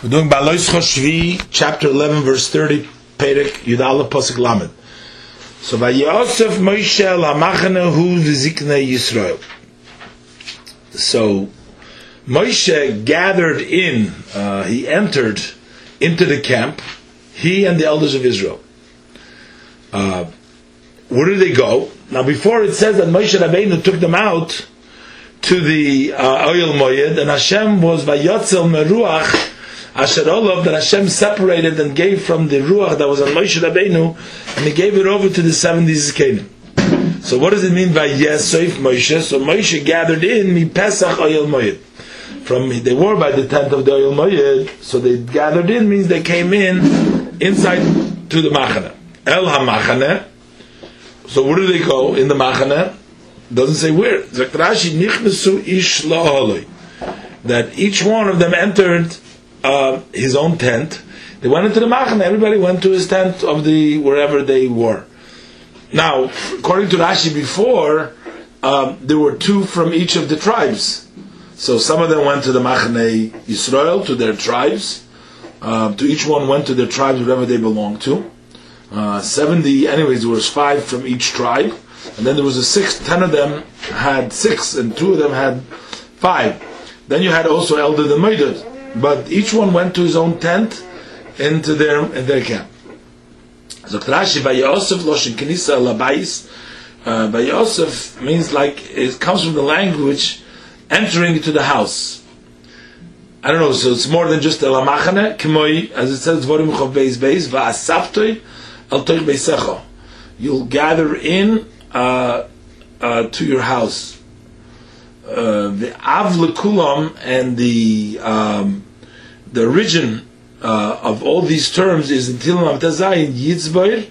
We're doing Balois Choshvi, chapter 11, verse 30, Perek Yudala Pasuk Lamed. So, Vayosef Moshe Lamachane Hu Vizikne Yisrael. So, Moshe gathered in, uh, he entered into the camp, he and the elders of Israel. Uh, where did they go? Now, before it says that Moshe Rabbeinu took them out to the uh, oil moyed, and Hashem was Vayotzel Meruach, Asher Olav oh, that Hashem separated and gave from the Ruach that was on Moshe Rabbeinu, and he gave it over to the 70s Canaan. So what does it mean by Yesef Moshe? So Moshe gathered in Mi Pesach Oyel Moyed. From they were by the tenth of the Oyel Moyed, so they gathered in means they came in inside to the Machane. El HaMachane. So where do they go in the Machane? Doesn't say where. Zakrashi Nichnesu Ish That each one of them entered uh, his own tent. They went into the Machane. Everybody went to his tent of the wherever they were. Now, according to Rashi before, um, there were two from each of the tribes. So some of them went to the Machane Yisrael, to their tribes. Uh, to each one went to their tribes, wherever they belonged to. Uh, 70, anyways, there was five from each tribe. And then there was a six, ten of them had six, and two of them had five. Then you had also Elder the Moeded, but each one went to his own tent into their in their camp. So Rashi by Yosef Loshin Kenisa uh, by Yosef means like it comes from the language entering into the house. I don't know, so it's more than just a lamachane, kemoi, as it says, Dvorim Chov Beis Beis, va'asaftoi al toich beisecho. You'll gather in uh, uh, to your house the av lekulam and the um, the origin uh, of all these terms is in Tilam Avtazayin Yitzboir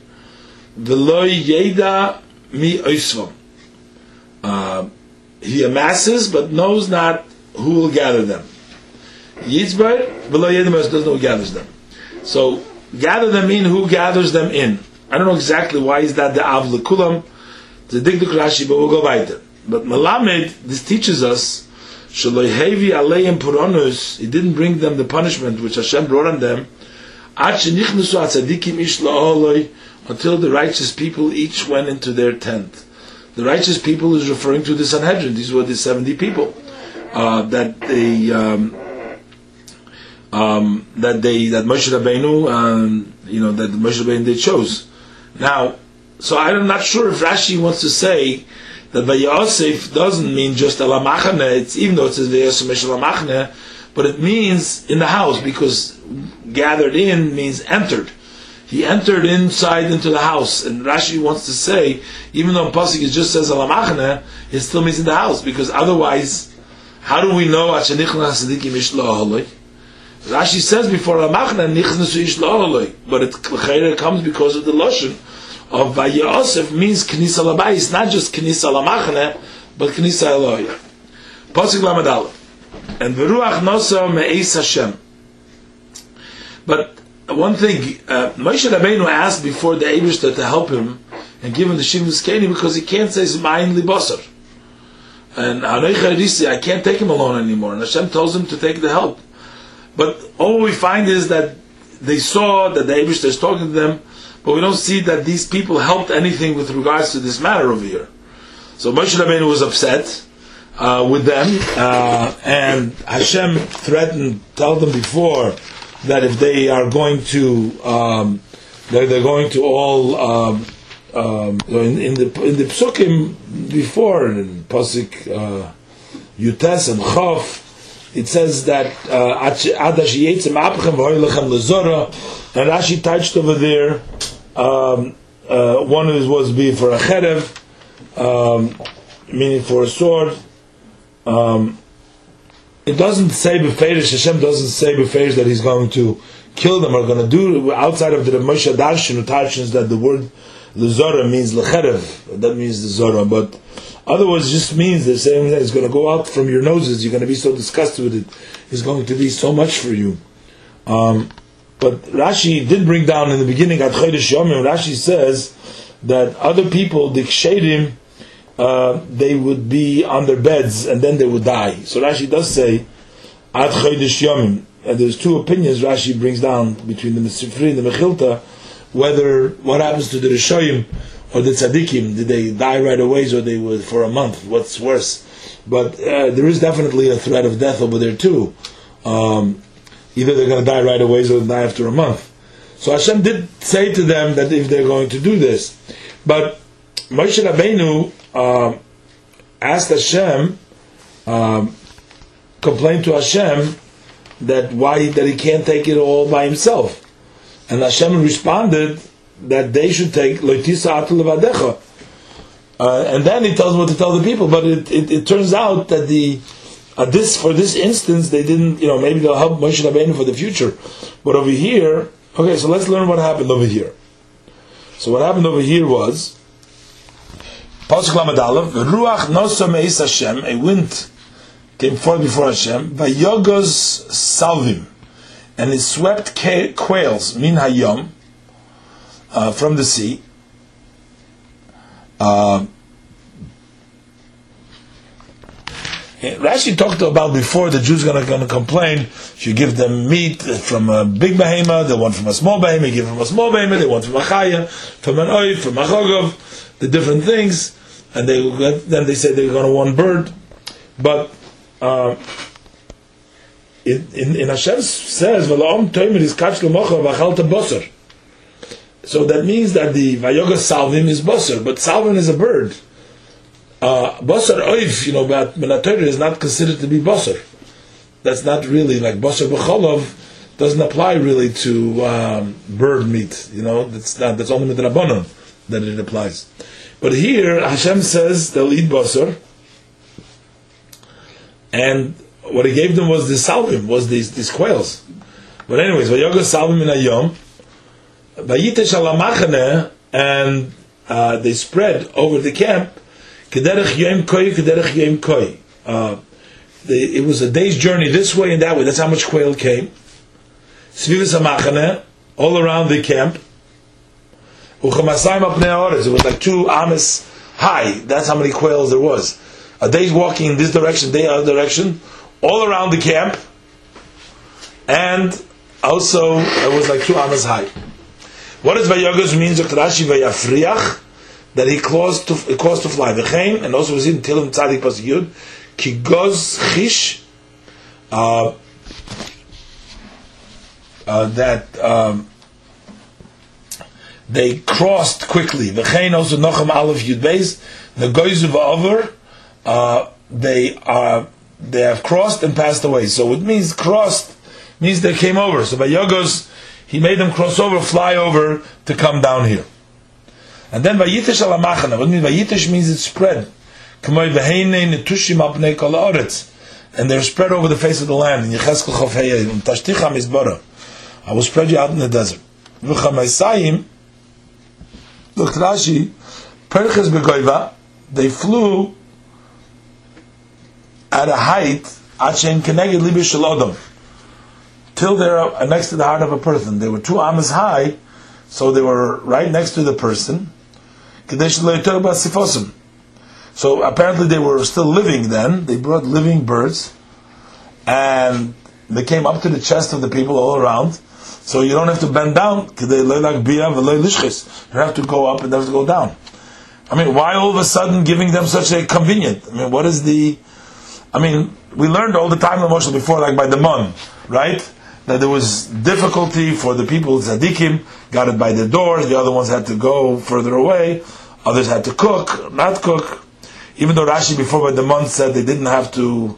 v'loy yeda mi oisvam. Uh, he amasses but knows not who will gather them. Yitzboir v'loy yeda doesn't know who gathers them. So gather them in who gathers them in. I don't know exactly why is that the av lekulam. The Digduk Rashi, but we'll go by but Malamed, this teaches us, Shaloihevi Aleim Puronus, he didn't bring them the punishment which Hashem brought on them, until the righteous people each went into their tent. The righteous people is referring to the Sanhedrin. These were the 70 people uh, that they um, um, that they that Moshe Rabbeinu, um, you know, that Moshe Rabbeinu they chose. Now, so I'm not sure if Rashi wants to say that Vayosef doesn't mean just Elamachane, it's even though it says Vayosef Elamachane, but it means in the house because gathered in means entered. He entered inside into the house, and Rashi wants to say, even though Pasuk it just says Alamachane, it still means in the house because otherwise, how do we know Rashi says before Alamachane but it comes because of the Lashon of Vayosef means Knisa Labayis, not just Knisa Lamachne, but Knisa Eloya. Pasuk Lamadal. And Veruach Nosa Me'ez Hashem. But one thing, uh, Moshe Rabbeinu asked before the Abishta to help him and give him the Shivus Keni because he can't say Zmayin Libosar. And I can't take him alone anymore. And Hashem tells him to take the help. But all we find is that they saw that the Abishta is talking to them but we don't see that these people helped anything with regards to this matter over here. So Moshe Rabbeinu was upset uh, with them, uh, and Hashem threatened, told them before that if they are going to, um, they're, they're, going to all. Um, um, in, in, the in the psukim before in pasuk uh, Yutes and Chof, it says that uh, And Rashi touched over there um, uh, one was be for a cherev, um, meaning for a sword. Um, it doesn't say beferish. Hashem doesn't say beferish that He's going to kill them or going to do outside of the Moshe Darshan Tarshins that the word lezora means lecherev. That means the zora, but otherwise it just means the same that it's going to go out from your noses. You're going to be so disgusted with it. It's going to be so much for you. Um, but Rashi did bring down in the beginning at Chodesh Yomim. Rashi says that other people, the Kshedim, uh, they would be on their beds and then they would die. So Rashi does say at Chodesh Yomim and there's two opinions Rashi brings down between the Mesifri and the Mechilta, whether what happens to the Rishoyim or the Tzaddikim, did they die right away or they were for a month? What's worse? But uh, there is definitely a threat of death over there too. Um, either they're going to die right away or they'll die after a month. So Hashem did say to them that if they're going to do this, but Moshe Rabbeinu uh, asked Hashem, um, complained to Hashem that why that he can't take it all by himself, and Hashem responded that they should take loitisa atul uh, and then he tells what to tell the people. But it, it, it turns out that the this for this instance they didn't. You know, maybe they'll help Moshe Rabbeinu for the future. But over here, okay, so let's learn what happened over here. So what happened over here was Pasuk Ruach Hashem, a wind came forth before Hashem, Vayogos Salvim, and it swept quails, Min Hayom, uh, from the sea. Uh, Rashi talked about before the Jews are going to complain. You give them meat from a big behemoth, they want from a small behemoth. You give them a small behemoth, they want from a chaya, from an oy, from a chogov, the different things, and they then they say they're going to want bird. But uh, in, in, in Hashem says, "V'la'om toimer is kach l'mocha v'achalta boser." So that means that the Vayoga Salvim is Basar, but Salvim is a bird. Uh, Basar Oiv, you know, but Menatoyer is not considered to be Basar. That's not really like Basar B'cholov doesn't apply really to um, bird meat. You know, that's not that's only Midrabanon that it applies. But here Hashem says they'll eat Basar, and what he gave them was the salvim, was these these quails. But anyways, Vayoga Salvim in Ayom Vayitesh alamachane, and uh, they spread over the camp. Kederech yom koi, kederech yom koi. Uh, it was a day's journey this way and that way. That's how much quail came. Svivas amachane, all around the camp. Uchamasayim apnei It was like two amas high. That's how many quails there was. A day's walking in this direction, day other direction, all around the camp, and also it was like two amas high. What does means? Rashi Vayafriach that he caused to caused to fly. V'chein and also was in Tilim Tzadik Pasuk Yud Ki goz chish uh, uh, that um, they crossed quickly. V'chein also Nochem Aleph Yud Beis the goyz over uh, they are they have crossed and passed away. So it means crossed means they came over. So by Yogos he made them cross over, fly over to come down here. And then Vayitish ala machana. What means Vayitish means it's spread. And they're spread over the face of the land. In Yecheskel Tashticha Mizbara. I will spread you out in the desert. V'chamaisayim, look Rashi, Perches begoiva, they flew at a height, Achen Keneged Libi Shalodom till they're uh, next to the heart of a person. They were two amas high, so they were right next to the person. So apparently they were still living then. They brought living birds, and they came up to the chest of the people all around. So you don't have to bend down. You have to go up and have to go down. I mean, why all of a sudden giving them such a convenient? I mean, what is the? I mean, we learned all the time in Moshe before, like by the mon, right? that there was difficulty for the people, tzaddikim, got it by the doors, the other ones had to go further away, others had to cook, not cook. Even though Rashi before by the month said they didn't have to,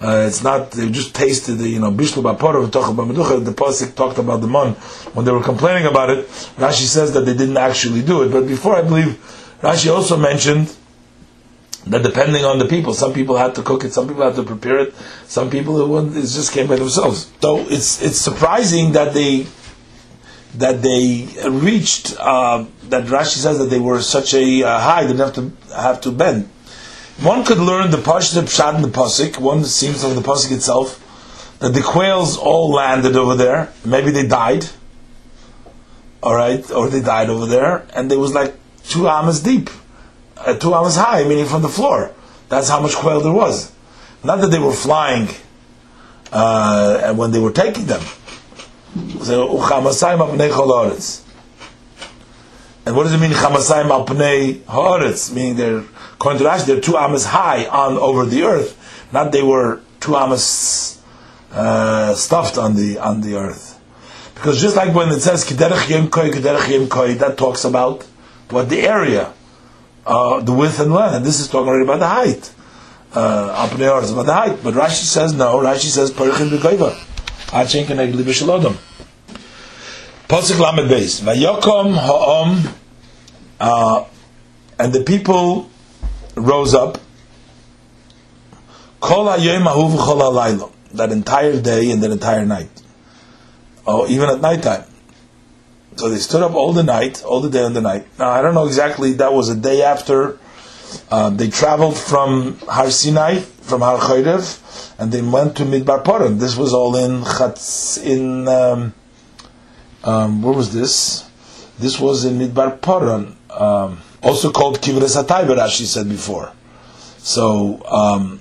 uh, it's not, they just tasted the, you know, bishlu ba'porov, the Pasik talked about the mon. When they were complaining about it, Rashi says that they didn't actually do it. But before I believe, Rashi also mentioned that depending on the people, some people had to cook it, some people had to prepare it, some people it, just came by themselves. So it's it's surprising that they that they reached uh, that Rashi says that they were such a uh, high, they didn't have to have to bend. One could learn the Pashta Pshat in the Pasik. One seems from the Pasik itself that the quails all landed over there. Maybe they died. All right, or they died over there, and there was like two amas deep uh, two amas high, meaning from the floor. That's how much quail there was. Not that they were flying uh, and when they were taking them. So, Uchamasayim apnei chol haaretz. And what does it mean, Chamasayim apnei haaretz? Meaning they're, according to Rashi, they're two amas high on over the earth. Not they were two amas uh, stuffed on the on the earth. Because just like when it says Kederech Yem Koi, Koi, that talks about what the area, uh, the width and length. And this is talking already about the height. Uh, Apnei is about the height. But Rashi says no. Rashi says Perichim B'Goiva. Achen Keneg Li B'Shalodom. Pasuk Lamed Beis. Vayokom Ha'om. Uh, and the people rose up. Kol ha'yom ahu v'chol ha'laylo. That entire day and that entire night. or even at nighttime. So they stood up all the night, all the day and the night. Now, I don't know exactly, that was a day after uh, they traveled from Har Sinai, from Har Chodev, and they went to Midbar Paran. This was all in Chatz, in, um, um, where was this? This was in Midbar Paran, um, also called Kivres Hatay, Rashi said before. So, um,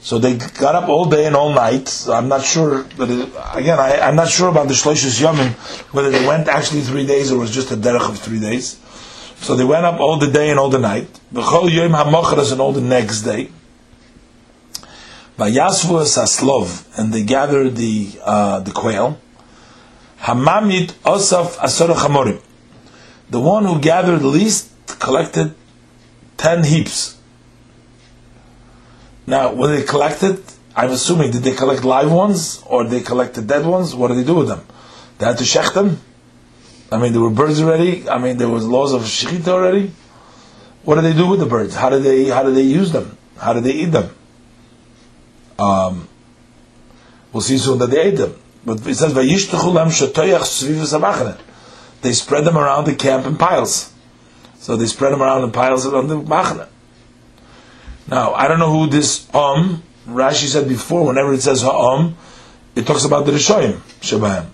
so they got up all day and all night. I'm not sure, but it, again, I, am not sure about the Shloishis Yomim, whether they went actually three days or was just a derech of three days. So they went up all the day and all the night. B'chol Yom HaMochras and all the next day. Vayasvu Saslov, and they gathered the uh, the quail. Hamamid Osaf Asor Chamorim. The one who gathered least collected ten heaps now, when they collected, I'm assuming, did they collect live ones or they collected dead ones? What did they do with them? They had to shech them? I mean, there were birds already. I mean, there was laws of shechita already. What did they do with the birds? How did they how did they use them? How did they eat them? Um, we'll see soon that they ate them. But it says They spread them around the camp in piles. So they spread them around in piles around the machane. Now, I don't know who this um, Rashi said before, whenever it says ha'um, it talks about the Rishoyim, Shabbat.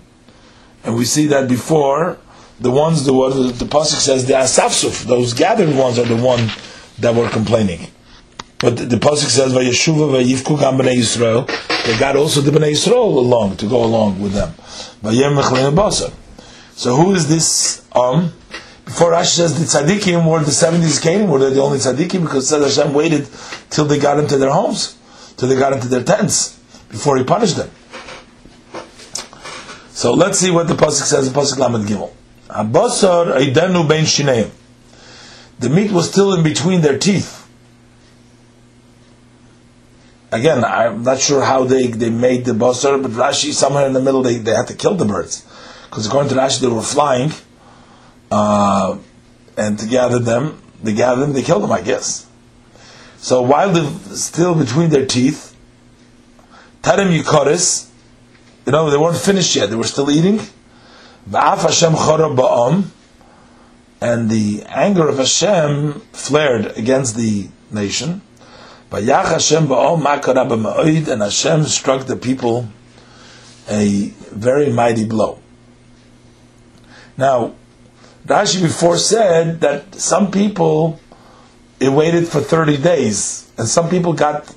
And we see that before, the ones, the, the, the Pasuk says, the Asafsuf, those gathered ones are the one that were complaining. But the, the Pasuk says, Vayeshuva vayivku gam b'nei Yisrael, they got also the b'nei Yisrael along, to go along with them. So who is this um? Before Rashi says the tzaddikim were the 70s came, were they the only tzaddikim? Because says Hashem waited till they got into their homes, till they got into their tents, before he punished them. So let's see what the Pasuk says in Pasuk Lamed Gimel. Abasar Eidenu Ben Shineim. The meat was still in between their teeth. Again, I'm not sure how they, they made the basar, but Rashi, somewhere in the middle, they, they had to kill the birds. Because according to Rashi, they were flying, uh, and to gather them, they gathered them, they killed them, I guess. So while they're still between their teeth, Tarim Yukoris, you know, they weren't finished yet, they were still eating. And the anger of Hashem flared against the nation. Vayach Hashem ba'om ma'oid, and Hashem struck the people a very mighty blow. Now, Rashi before said that some people it waited for 30 days, and some people got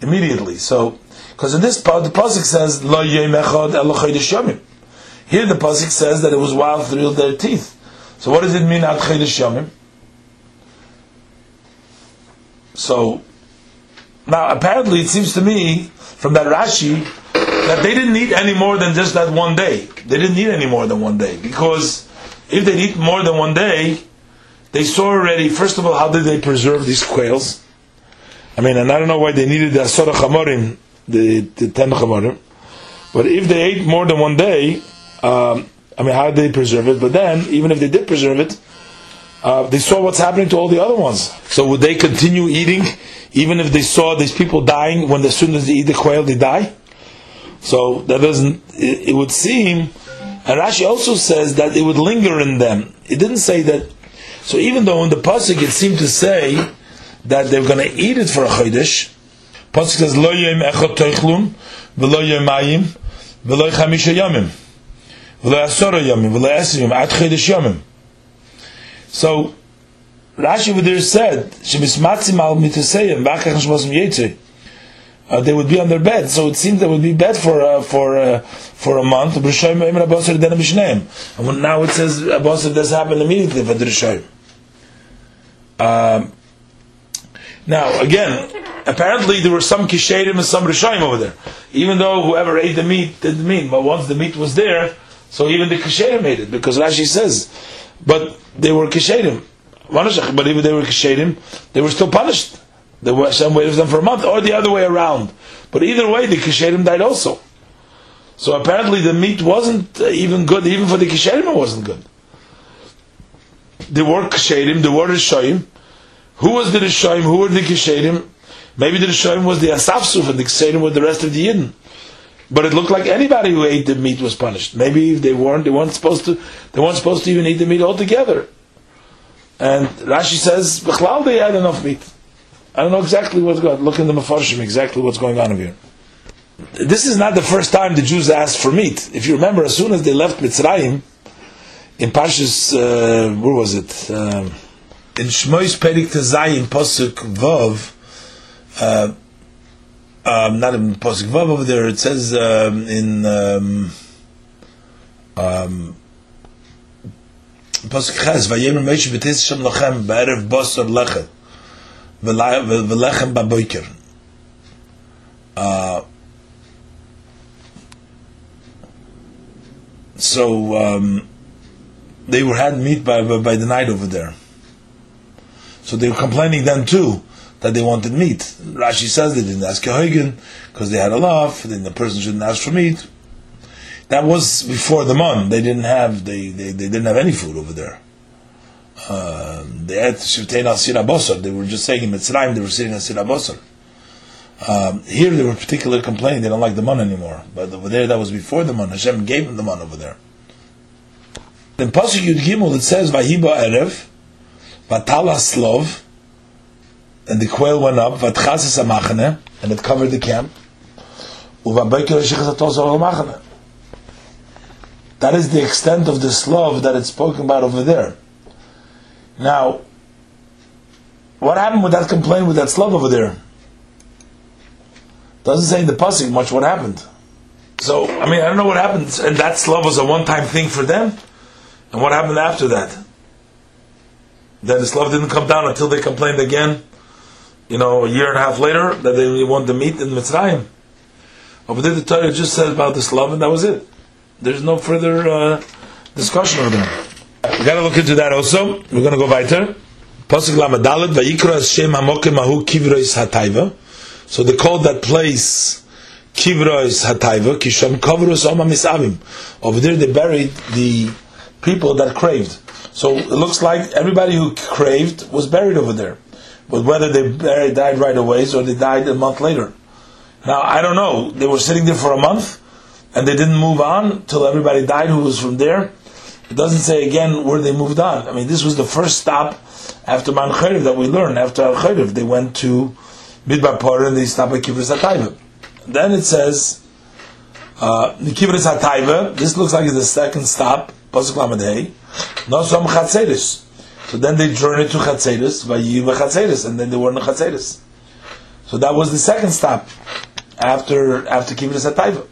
immediately. So, because in this part, the pasuk says lo. Here the pasuk says that it was while through their teeth. So what does it mean ad yomim? So now apparently it seems to me from that Rashi that they didn't eat any more than just that one day. They didn't eat any more than one day because if they eat more than one day, they saw already, first of all, how did they preserve these quails? I mean, and I don't know why they needed the Asora Chamorim, the, the ten Chamorim, but if they ate more than one day, um, I mean, how did they preserve it? But then, even if they did preserve it, uh, they saw what's happening to all the other ones. So would they continue eating, even if they saw these people dying when as soon as they eat the quail, they die? So that doesn't, it, it would seem and Rashi also says that it would linger in them. It didn't say that. So even though in the pasuk it seemed to say that they're going to eat it for a chodesh, pasuk says lo yom echot toichlum v'lo yomayim v'lo chamisha yomim So Rashi over there said al uh, they would be on their bed. So it seemed they would be bed for uh, for uh, for a month. And when now it says abosir does happen immediately for the. Um, now again, apparently there were some kisherim and some rishayim over there. Even though whoever ate the meat didn't mean, but once the meat was there, so even the kisherim ate it because Rashi says, but they were kisherim. But even they were kisherim, they were still punished. There were some waited them for a month, or the other way around. But either way, the kisherim died also. So apparently the meat wasn't uh, even good, even for the kisherim it wasn't good. There were kisherim, there were rishayim. Who was the rishayim? Who were the kisherim? Maybe the Rishonim was the Asafsuf and the Kseirim were the rest of the Yidden. But it looked like anybody who ate the meat was punished. Maybe they weren't, they weren't supposed to, they weren't supposed to even eat the meat altogether. And Rashi says, Bechlal, they had enough meat. I don't know exactly what's going on. Look in the Mefarshim, exactly what's going on here. This is not the first time the Jews asked for meat. If you remember, as soon as they left Mitzrayim, in Pashas, uh, where was it? Um, in Shmois Perik Tezayim, Posuk Vov, uh, um, not in Pasuk Vav over there. It says um, in um, um, Pasuk Ches, "Vayemer Moshe b'tis shem lachem ba'erev basar lechem v'lechem ba'boiker." Uh, so um, they were had meat by, by, by the night over there. So they were complaining then too that they wanted meat. Rashi says they didn't ask Yehoigan because they had a love, then the person shouldn't ask for meat. That was before the mon. They didn't have they, they, they didn't have any food over there. Uh, they had Shivtein al Sirabosar. They were just saying in Mitzrayim they were sitting Sirabosar. Um, here they were particularly complaining they don't like the mon anymore. But over there that was before the mon. Hashem gave them the mon over there. In Pasuk Yud Gimel it says Vahiba Erev Vatala Slov and the quail went up, vatchasas amachane, and it covered the camp. That is the extent of this love that it's spoken about over there. Now, what happened with that complaint with that slav over there? Doesn't say in the pasuk much what happened. So, I mean, I don't know what happened, and that slav was a one-time thing for them, and what happened after that? Then the slav didn't come down until they complained again, you know, a year and a half later, that they want the meat in Mitzrayim. Over there, the Torah just said about this love, and that was it. There's no further uh, discussion over there. We got to look into that also. We're going to go weiter. Pasuk Lamadalet Vayikra Shem Hamokim Ahu Kivrois. So they called that place Kivrois Hataiva Kisham Kavrus Oma Misavim. Over there, they buried the people that craved. So it looks like everybody who craved was buried over there but whether they died right away or they died a month later. Now I don't know. They were sitting there for a month, and they didn't move on till everybody died who was from there. It doesn't say again where they moved on. I mean, this was the first stop after Man that we learned. After Al they went to Midbar and they stopped at Kivris Hatayva. Then it says uh, Hatayva. This looks like it's the second stop. Pasuk Lamed No some Chatzeris. So then they journeyed to Chatzeris, Vayiva Chatzeris, and then they were in the Chatzeris. So that was the second stop after after Kibbutz Hatayva.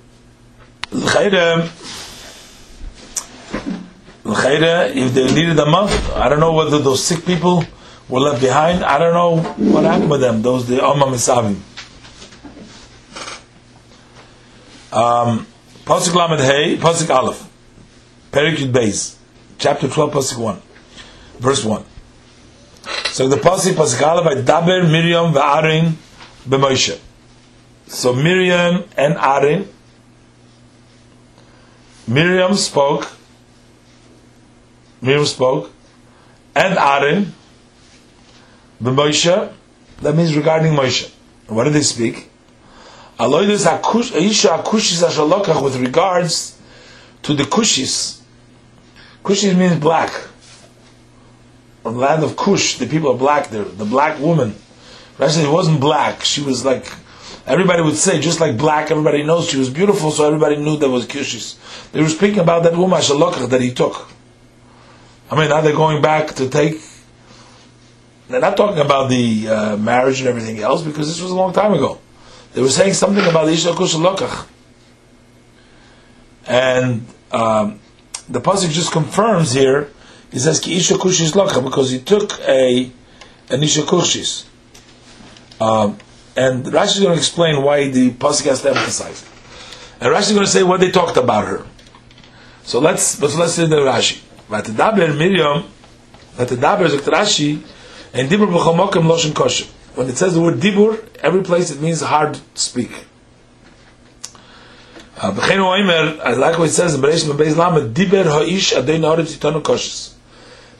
If they needed a month, I don't know whether those sick people were left behind. I don't know what happened with them. Those the Amma Misavim. Um, Pasuk Lamed Hey, Pasuk Aleph, Perikut Beis, chapter twelve, Pasuk one verse 1. So the Pasuk Pasuk by Daber Miriam Va'arin b'Moshe. So Miriam and Aaron, Miriam spoke, Miriam spoke, and Aaron b'Moshe, that means regarding Moshe. What did they speak? Aloidus Aisha Akushis Ashalokach with regards to the Kushis. Kushis means black from the land of Kush, the people are black there, the black woman. Actually, it wasn't black. She was like, everybody would say, just like black, everybody knows she was beautiful, so everybody knew that was Kushis. They were speaking about that woman, Shalokach, that he took. I mean, now they're going back to take, they're not talking about the uh, marriage and everything else, because this was a long time ago. they were saying something about Isha Kush Lokach. And um, the pasuk just confirms here. He says Ki Isha Kushis Lokach because he took a an Isha Kushis. Um, and Rashi is going to explain why the pasuk has to emphasize. And Rashi is going to say what they talked about her. So let's let's listen to Rashi. Vatidaber Miriam, Vatidaber Zok Rashi, and Dibur b'chomokim loshen kosher. When it says the word dibur, every place it means hard to speak. Uh, I like what it says in Beresh Beis Lamed, Diber ha'ish adei na'aretz yitanu koshes.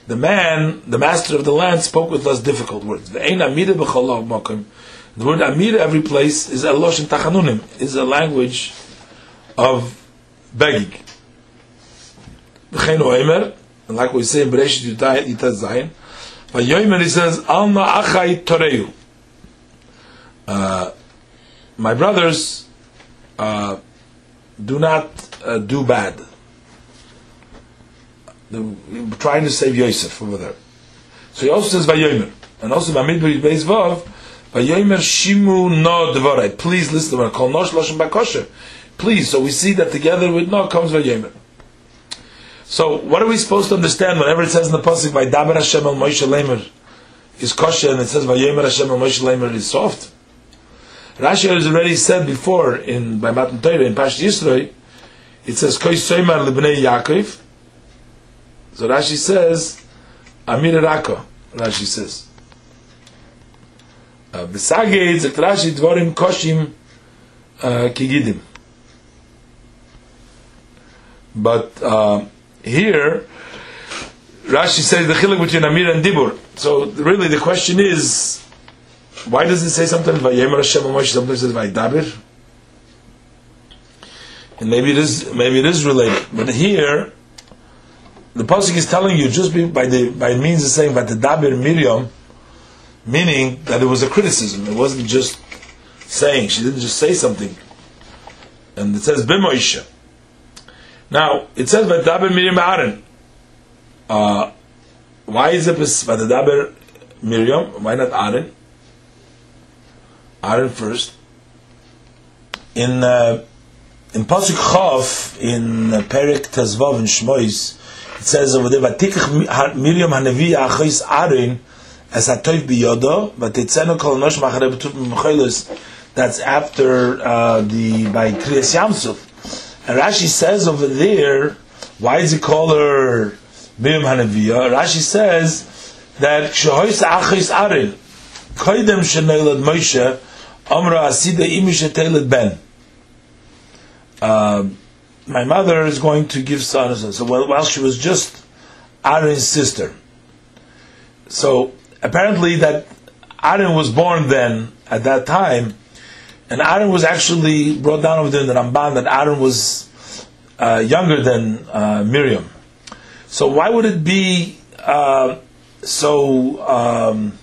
The man, the master of the land, spoke with less difficult words. The ein amida b'chol mokim. The word amida every place is a loshen tachanunim, is a language of begging. B'chein oimer, and like we say in Beresh Yitaz Zayin, Vayomer he says, Alma achai toreu. Uh, my brothers, uh, do not uh, do bad. The, trying to save Yosef over there. So he also says Vayomer. And also Bamidbar Beis Vav, Vayomer Shimu No Dvorai. Please listen to me. Kol Nosh Loshem Bakosher. Please. So we see that together with No comes Vayomer. So what are we supposed to understand whenever it says in the pasuk by Daber Hashem al Moshe Lemer is kosher and it says by Yemer Hashem al Moshe Lemer is soft? Rashi has already said before in by Matan Torah in Pash Yisroi, it says Koi Soimar Libnei Yaakov. So Rashi says Amir Raka, Rashi says. Uh, Besagid zet Rashi Dvorim Koshim uh, Kigidim. But uh, here, Rashi says the chiluk between Amir and Dibur. So really, the question is, why does it say sometimes Vayemer Hashem Moshe, sometimes it says Vaydabir? And maybe it is, maybe it is related. But here, the pasuk is telling you just by the by means of saying by the Vaydabir Miriam, meaning that it was a criticism. It wasn't just saying. She didn't just say something. And it says Bimoisha. Now it says by Vadaber Miriam Aaron. Uh, why is it by the Vadaber Miriam? Why not Aaron? Aaron first. In uh, in Pasuk Chav in uh, Perik Tazvav in Shmois, it says over there Vatikach Miriam Hanavi Achis Aaron as Atoiv Biyodo, but Titzenu Kol Nosh Macharei B'Tut That's after uh, the by Kriyas Yamsuf. And Rashi says over there, why does he call her Miriam Hanaviya? Rashi says that Shahois Achis Arin, Koidem Shenoilad Moshe, Amra Asida Imish Ben. My mother is going to give son. So while she was just Aaron's sister. So apparently that Aaron was born then at that time and Aaron was actually brought down over there in the Ramban that Aaron was uh, younger than uh, Miriam. So why would it be uh, so um,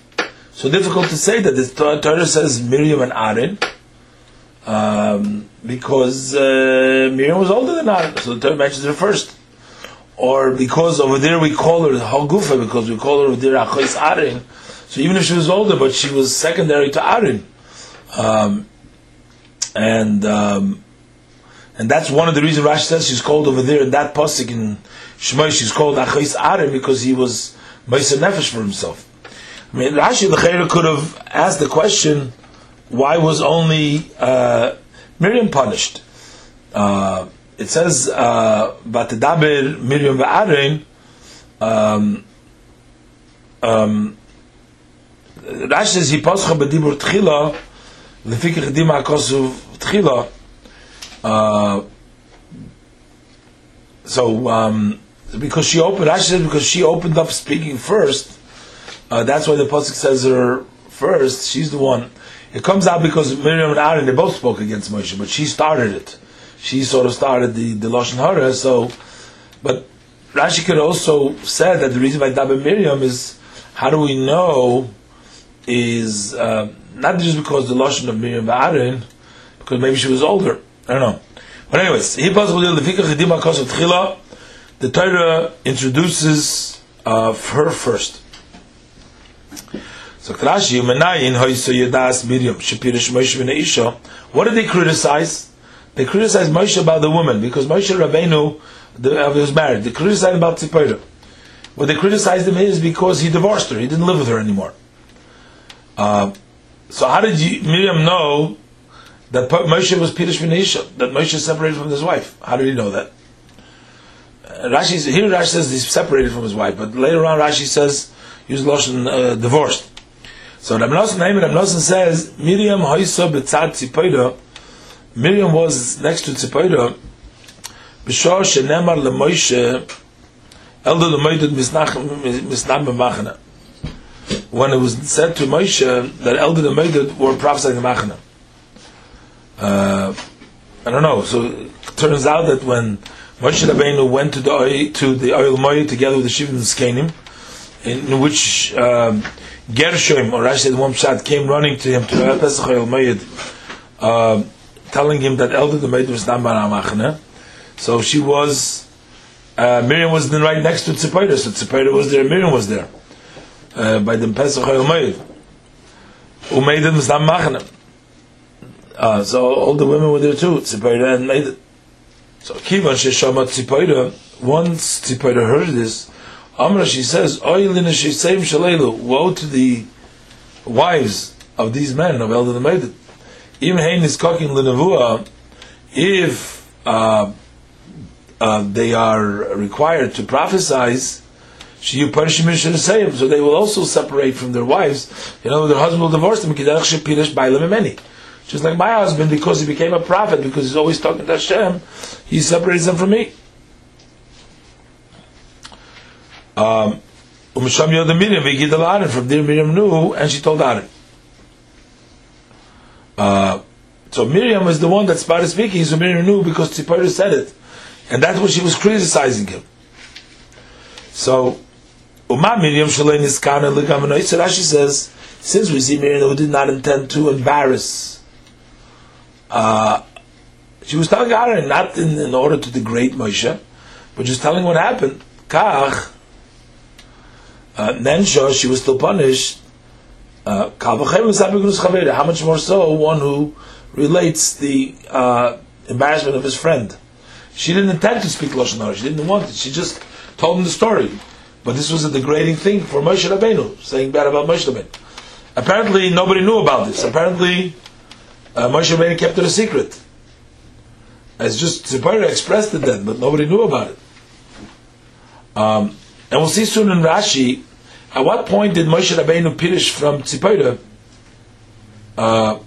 so difficult to say that the Torah says Miriam and Aaron? Um, because uh, Miriam was older than Aaron, so the Torah mentions her first. Or because over there we call her Hagufa, because we call her over there Achois Aaron. So even if she was older, but she was secondary to Aaron. Um, and um, and that's one of the reasons Rashi says she's called over there in that pasuk in Shemai. She's called Achais Arim because he was Meiser Nefesh for himself. I mean, Rashi the could have asked the question, why was only uh, Miriam punished? Uh, it says, uh, "Vatidaber Miriam va'arin." Um, um, Rashi says he pascha b'dibur tchila Lefikach Dima Kosu Tchila. Uh, so, um, because she opened, Rashi said because she opened up speaking first, uh, that's why the Pasuk says her first, she's the one. It comes out because Miriam and Aaron, they both spoke against Moshe, but she started it. She sort of started the, the Lashon Hara, so, but Rashi could also said that the reason why Dabe Miriam is, how do we know, is, uh, not just because the lashon of Miriam and Aaron, because maybe she was older. I don't know. But anyways, the Torah introduces uh, her first. So So Rashi, Menayin Hoyso Yedas Miriam Shapirish Moshe Isha. What did they criticize? They criticized Moshe about the woman because Moshe Rabbeinu the, uh, was married. They criticized about Tzipora. What they criticized him is because he divorced her. He didn't live with her anymore. Uh, so how did you, Miriam know that Moshe was Pirish Isha? That Moshe separated from his wife? How did he know that? Uh, Rashi here Rashi says he's separated from his wife, but later on Rashi says he was loshen uh, divorced. So Naiman Rab Nosson says Miriam hoisa betzad tzipoida. Miriam was next to tzipoida. B'shor shenemar leMoshe elder lemoided misnach b'machana. When it was said to Moshe that elder lemoided were prophesying the machana. Uh, I don't know. So it turns out that when Moshe Rabbeinu went to the to the oil moed together with the Shivim Skenim, in which um, Gershom or Rashi one shot came running to him to Pesach oil moed, uh, telling him that elder the maid was not Machane. So she was. Uh, Miriam was then right next to Tzipora, so Tzipora was there, Miriam was there. Uh, by the Pesach oil moed. Umeidim was not Machane. Uh, so all the women were there too, Tzipora and made it. So Kivan Sheshama Tzipora, once Tzipora heard this, Amra she says, woe to the wives of these men of Eldad Meidad. Im Hein is cooking Linavua, if uh, uh, they are required to prophesize, so they will also separate from their wives. You know, their husband will divorce them. Just like my husband, because he became a prophet, because he's always talking to Hashem, he separates them from me. Um, from there Miriam knew, and she told Aaron. Uh, so Miriam is the one that started speaking, so Miriam knew because Tzipora said it. And that's what she was criticizing him. So, Uma Miriam Shalein is Kana Ligamanoit, so Rashi says, since we see Miriam who did not intend to embarrass uh, she was telling Aaron not in, in, order to degrade Moshe, but just telling what happened. Kach, uh, Nensha, she was still punished. Uh, how much more so one who relates the uh, embarrassment of his friend. She didn't intend to speak lashon hara. She didn't want it. She just told him the story. But this was a degrading thing for Moshe Rabbeinu, saying bad about Moshe Rabbeinu. Apparently, nobody knew about this. Apparently, uh, Moshe Rabbeinu kept it a secret. It's just Tzipora expressed it then, but nobody knew about it. Um, and we'll see soon in Rashi, at what point did Moshe Rabbeinu pirish from Tzipora? Uh,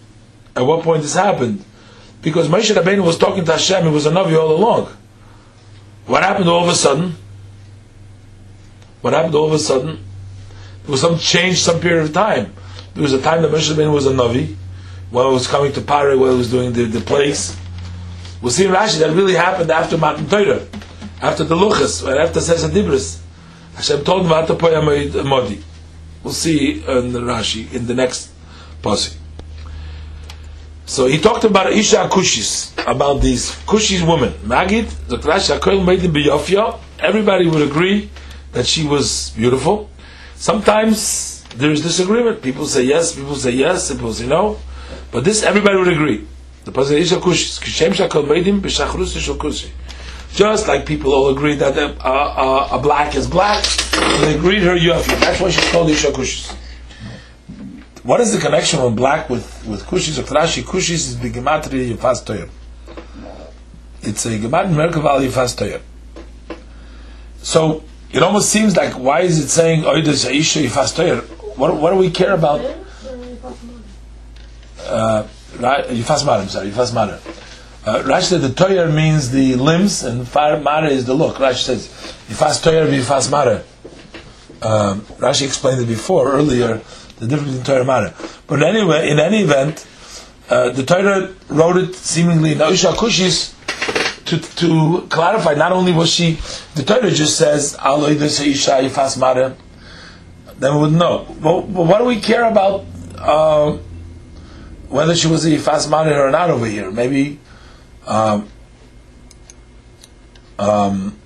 at what point this happened? Because Moshe Rabbeinu was talking to Hashem, he was a Navi all along. What happened all of a sudden? What happened all of a sudden? There was some change, some period of time. There was a time that Moshe Rabbeinu was a Navi, while it was coming to Pare, while it was doing the, the place. We'll see in Rashi that really happened after Matan Torah, after the Luchas, and after Sesa Dibris. Hashem told him Modi. We'll see in Rashi in the next posse. So he talked about Isha Kushis, about these Kushis women. Magid, the Rashi Akoil made Biyofya. Everybody would agree that she was beautiful. Sometimes there is disagreement. People say yes, people say yes, people say no. But this everybody would agree. The person is a kush, kishem shakal meidim b'shachrus kushi. Just like people all agree that a, a, a black is black, they agreed her yofi. That's why she's called Isha Kushis. What is the connection of black with, with Kushis or? Kushis is the Gematria Yifas Toyer. It's a Gemat Merkaval Yifas Toyer. So, it almost seems like, why is it saying, Oidas Isha Yifas Toyer? What, what do we care about? uh, Yifas Mara, I'm sorry, Yifas Mara. Uh, Rashi said the toyer means the limbs and far mara is the look. Rashi says Yifas toyer Yifas mara. Um, Rashi explained it before earlier the difference between toyer and mara. But anyway, in any event, uh, the Torah wrote it seemingly in Oisha Kushis to, to clarify. Not only was she, the Torah just says Aloy Isha Yifas mara. Then we would know. But, what do we care about? Uh, whether she was a fast married or not over here. Maybe um, um,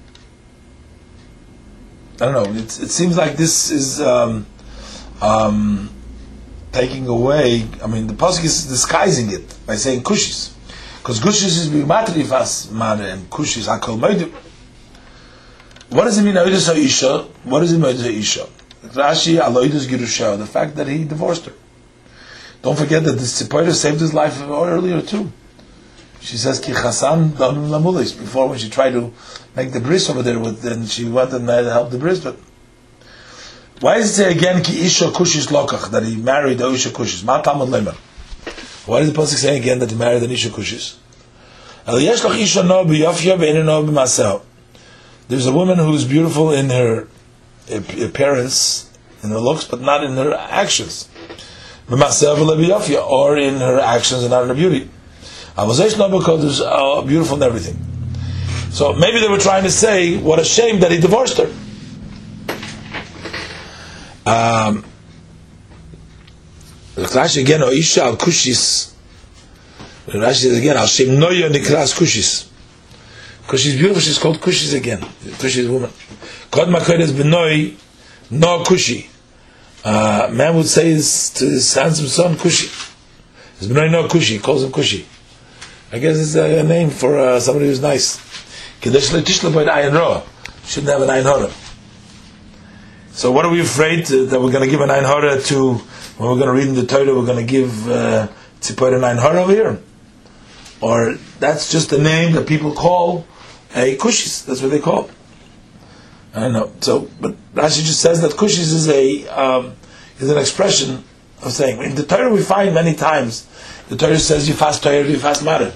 I don't know. It, it seems like this is um, um, taking away. I mean, the pasuk is disguising it by saying kushis, because kushis is bimatrifas mare and kushis akol moedim. What does it mean oidus isha? What does it mean oidus isha? Rashi aloidus girusha, the fact that he divorced her. Don't forget that the Tzipora saved his life earlier too. She says ki chasan lamulis before when she tried to make the bris over there with, and she went and uh, helped the bris, but why does it say again ki isha kushis lokach that he married the isha kushis? Ma tamad lemer. Why does the pasuk say again that he married an isha kushis? Al yeshloch isha nobi yafya ve'enobimasev. There's a woman who's beautiful in her appearance, in her looks, but not in her actions. Or in her actions and not in her beauty. Avozeish is uh, beautiful and everything. So maybe they were trying to say, what a shame that he divorced her. Um, Rashi again, o isha kushis. Rashi says again, al shem noya nikras kushis. Because she's beautiful, she's called kushis again. Kushis woman. Kod makodes benoy no kushi. Uh, man would say his, to his handsome son kushi. His benoy no kushi, he calls him kushi. I guess it's a, a name for uh, somebody who's nice. Kedesh letishla by ayin roa. Shouldn't have an ayin hora. So what are we afraid that we're going to give an Ein Hora to, when we're going to read in the Torah, we're going to give uh, Tzipor an Ein Hora over here? Or that's just a name that people call a Kushis. That's what they call. I don't know. So, but Rashi just says that Kushis is a um, is an expression of saying in the Torah we find many times the Torah says you fast Torah, you fast Mara,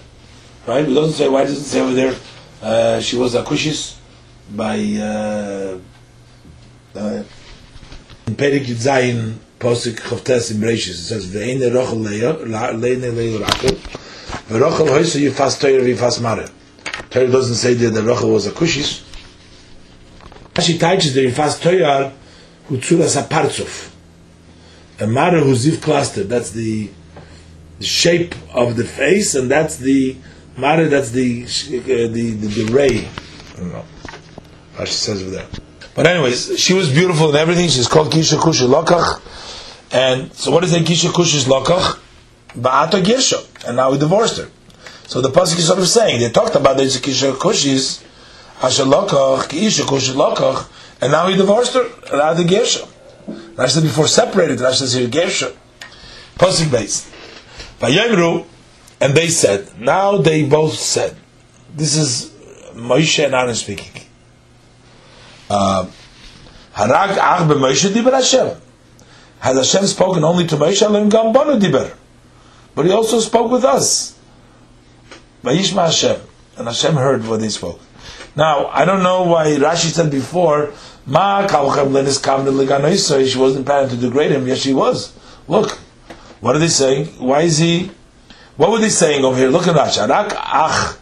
right? It doesn't say why does it say over there uh, she was a Kushis by. Uh, in Perik Yudzayin Posik Chavtes in Breishis it says Ve'ene Rochel Leine Leil Rakel Ve'rochel Hoysa Yifas Toyer V'Yifas Mare Torah doesn't say that the Rochel was a Kushis. Rashi teaches the Yifas Toyer who tzuras a Partzuf a Mare who ziv cluster that's the the shape of the face and that's the Mare that's the uh, the, the, the ray I don't know Rashi says over there but anyways, she was beautiful and everything. She's called Kisha Kushi Lokach. And so what is a Kisha Kushi's Lokach? Ba'ata Girsha. And now we divorced her. So the Pasuk is sort of saying, they talked about the Kisha Kushis, Asha Lokach, Kisha Kushi Lokach, and now he divorced her, Rada Girsha. Rashi said before separated, Rashi says here Girsha. Pasuk based. Vayemru, and they said, now they both said, this is Moshe and Aaron speaking. Uh, Harag ach b'Moshe diber Hashem. Has Hashem spoken only to Moshe? Alim gam banu diber. But he also spoke with us. Vayishma Hashem. And Hashem heard what they spoke. Now, I don't know why Rashi said before, Ma kalchem lenis kam she wasn't planning to degrade him. Yes, she was. Look, what are they saying? Why is he, what were they saying over here? Look at Rashi. Rak ach,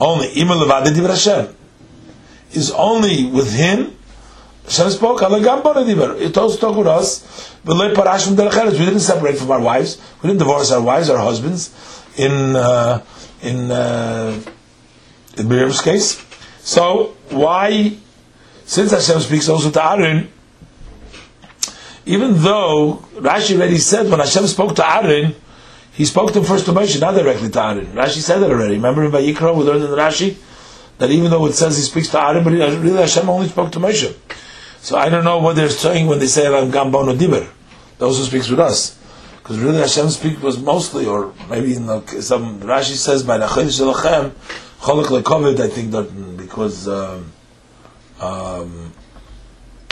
only, ima levade diber Hashem is only with him. Hashem spoke, it also with us. We didn't separate from our wives. We didn't divorce our wives, our husbands. In uh, in uh, in Miriam's case, so why, since Hashem speaks also to Aaron, even though Rashi already said when Hashem spoke to Aaron, he spoke to him first to Moshe, not directly to Aaron. Rashi said that already. Remember in Vayikra, we learned in Rashi that even though it says he speaks to Aaron, but really Hashem only spoke to Moshe. So I don't know what they're saying when they say Ram Gambono Diber, those who speaks with us. Because really Hashem speak was mostly, or maybe in the, some Rashi says by the Chodesh Elachem, Cholak Lekovid, I think that because um, um,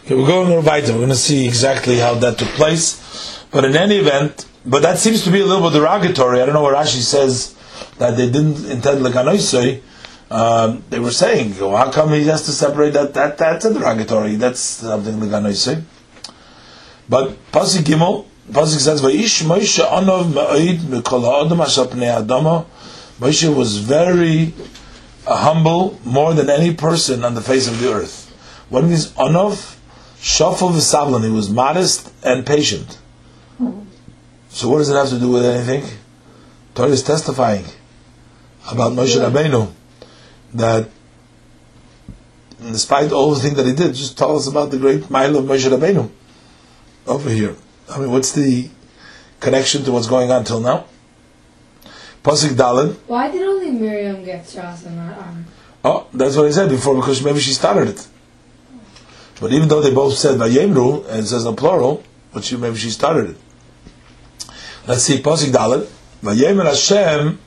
okay, we're going to. We're going to see exactly how that took place. But in any event, but that seems to be a little bit derogatory. I don't know what Rashi says that they didn't intend Lekanoisoi um, they were saying, well, how come he has to separate that? That that's a derogatory. That's something Ganoi. But Pasuk Gimel, Pasuk says, "Vayish Moshe Anov Ma'id Mikol Adam Pnei Adama." Moshe was very uh, humble, more than any person on the face of the earth. What means Anov? Shafal v'savlan. He was modest and patient. So what does it have to do with anything? Torah is testifying about Moshe Rabbeinu that despite all the things that he did, just tell us about the great mile of Moshe Rabbeinu over here. I mean, what's the connection to what's going on till now. Pasuk Dalin. Why did only Miriam get Shas and not Aaron? Oh, that's what I said before because maybe she started it. But even though they both said Vayemru and says in plural, but she, maybe she started it. Let's see, Pasuk Dalet. Vayemer Hashem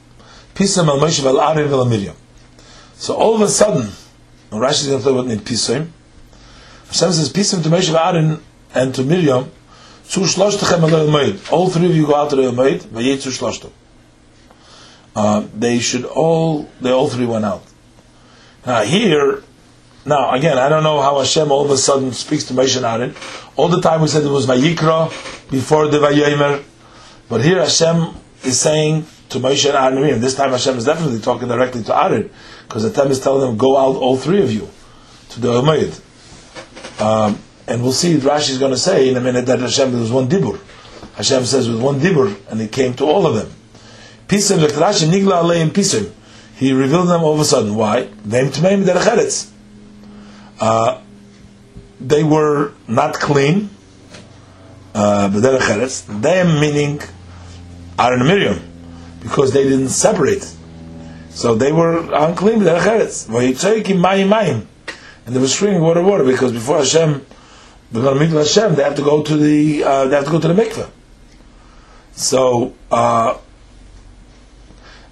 Pisam al Moshe vel Aaron vel Miriam. So all of a sudden, Rashi is going to about in Pisam. Hashem says Pisam to Moshe vel Aaron and to Miriam. Zu shlochtechem al Moed. All three of you go out to the Moed. Vayetzu shloshtem. Uh, they should all, they all three went out. Now here, now again, I don't know how Hashem all of a sudden speaks to Moshe and Aaron. All the time we said it was Vayikra before the Vayemer, but here Hashem is saying to Moshe and Aaron. And this time Hashem is definitely talking directly to Aaron because the time is telling them, "Go out, all three of you, to the Umayyad." Um, and we'll see. Rashi is going to say in a minute that Hashem there was one dibur. Hashem says with one dibur, and it came to all of them. Pisim Rashi nigla aleim pisim. He revealed them all of a sudden. Why? Them tmeim derecheretz. Uh, they were not clean. Uh, them meaning Aaron and Miriam, because they didn't separate. So they were unclean, and they were screaming water, water, because before Hashem, they're going to meet Hashem, they have to go to the, uh, they have to go to the mikveh. So, uh,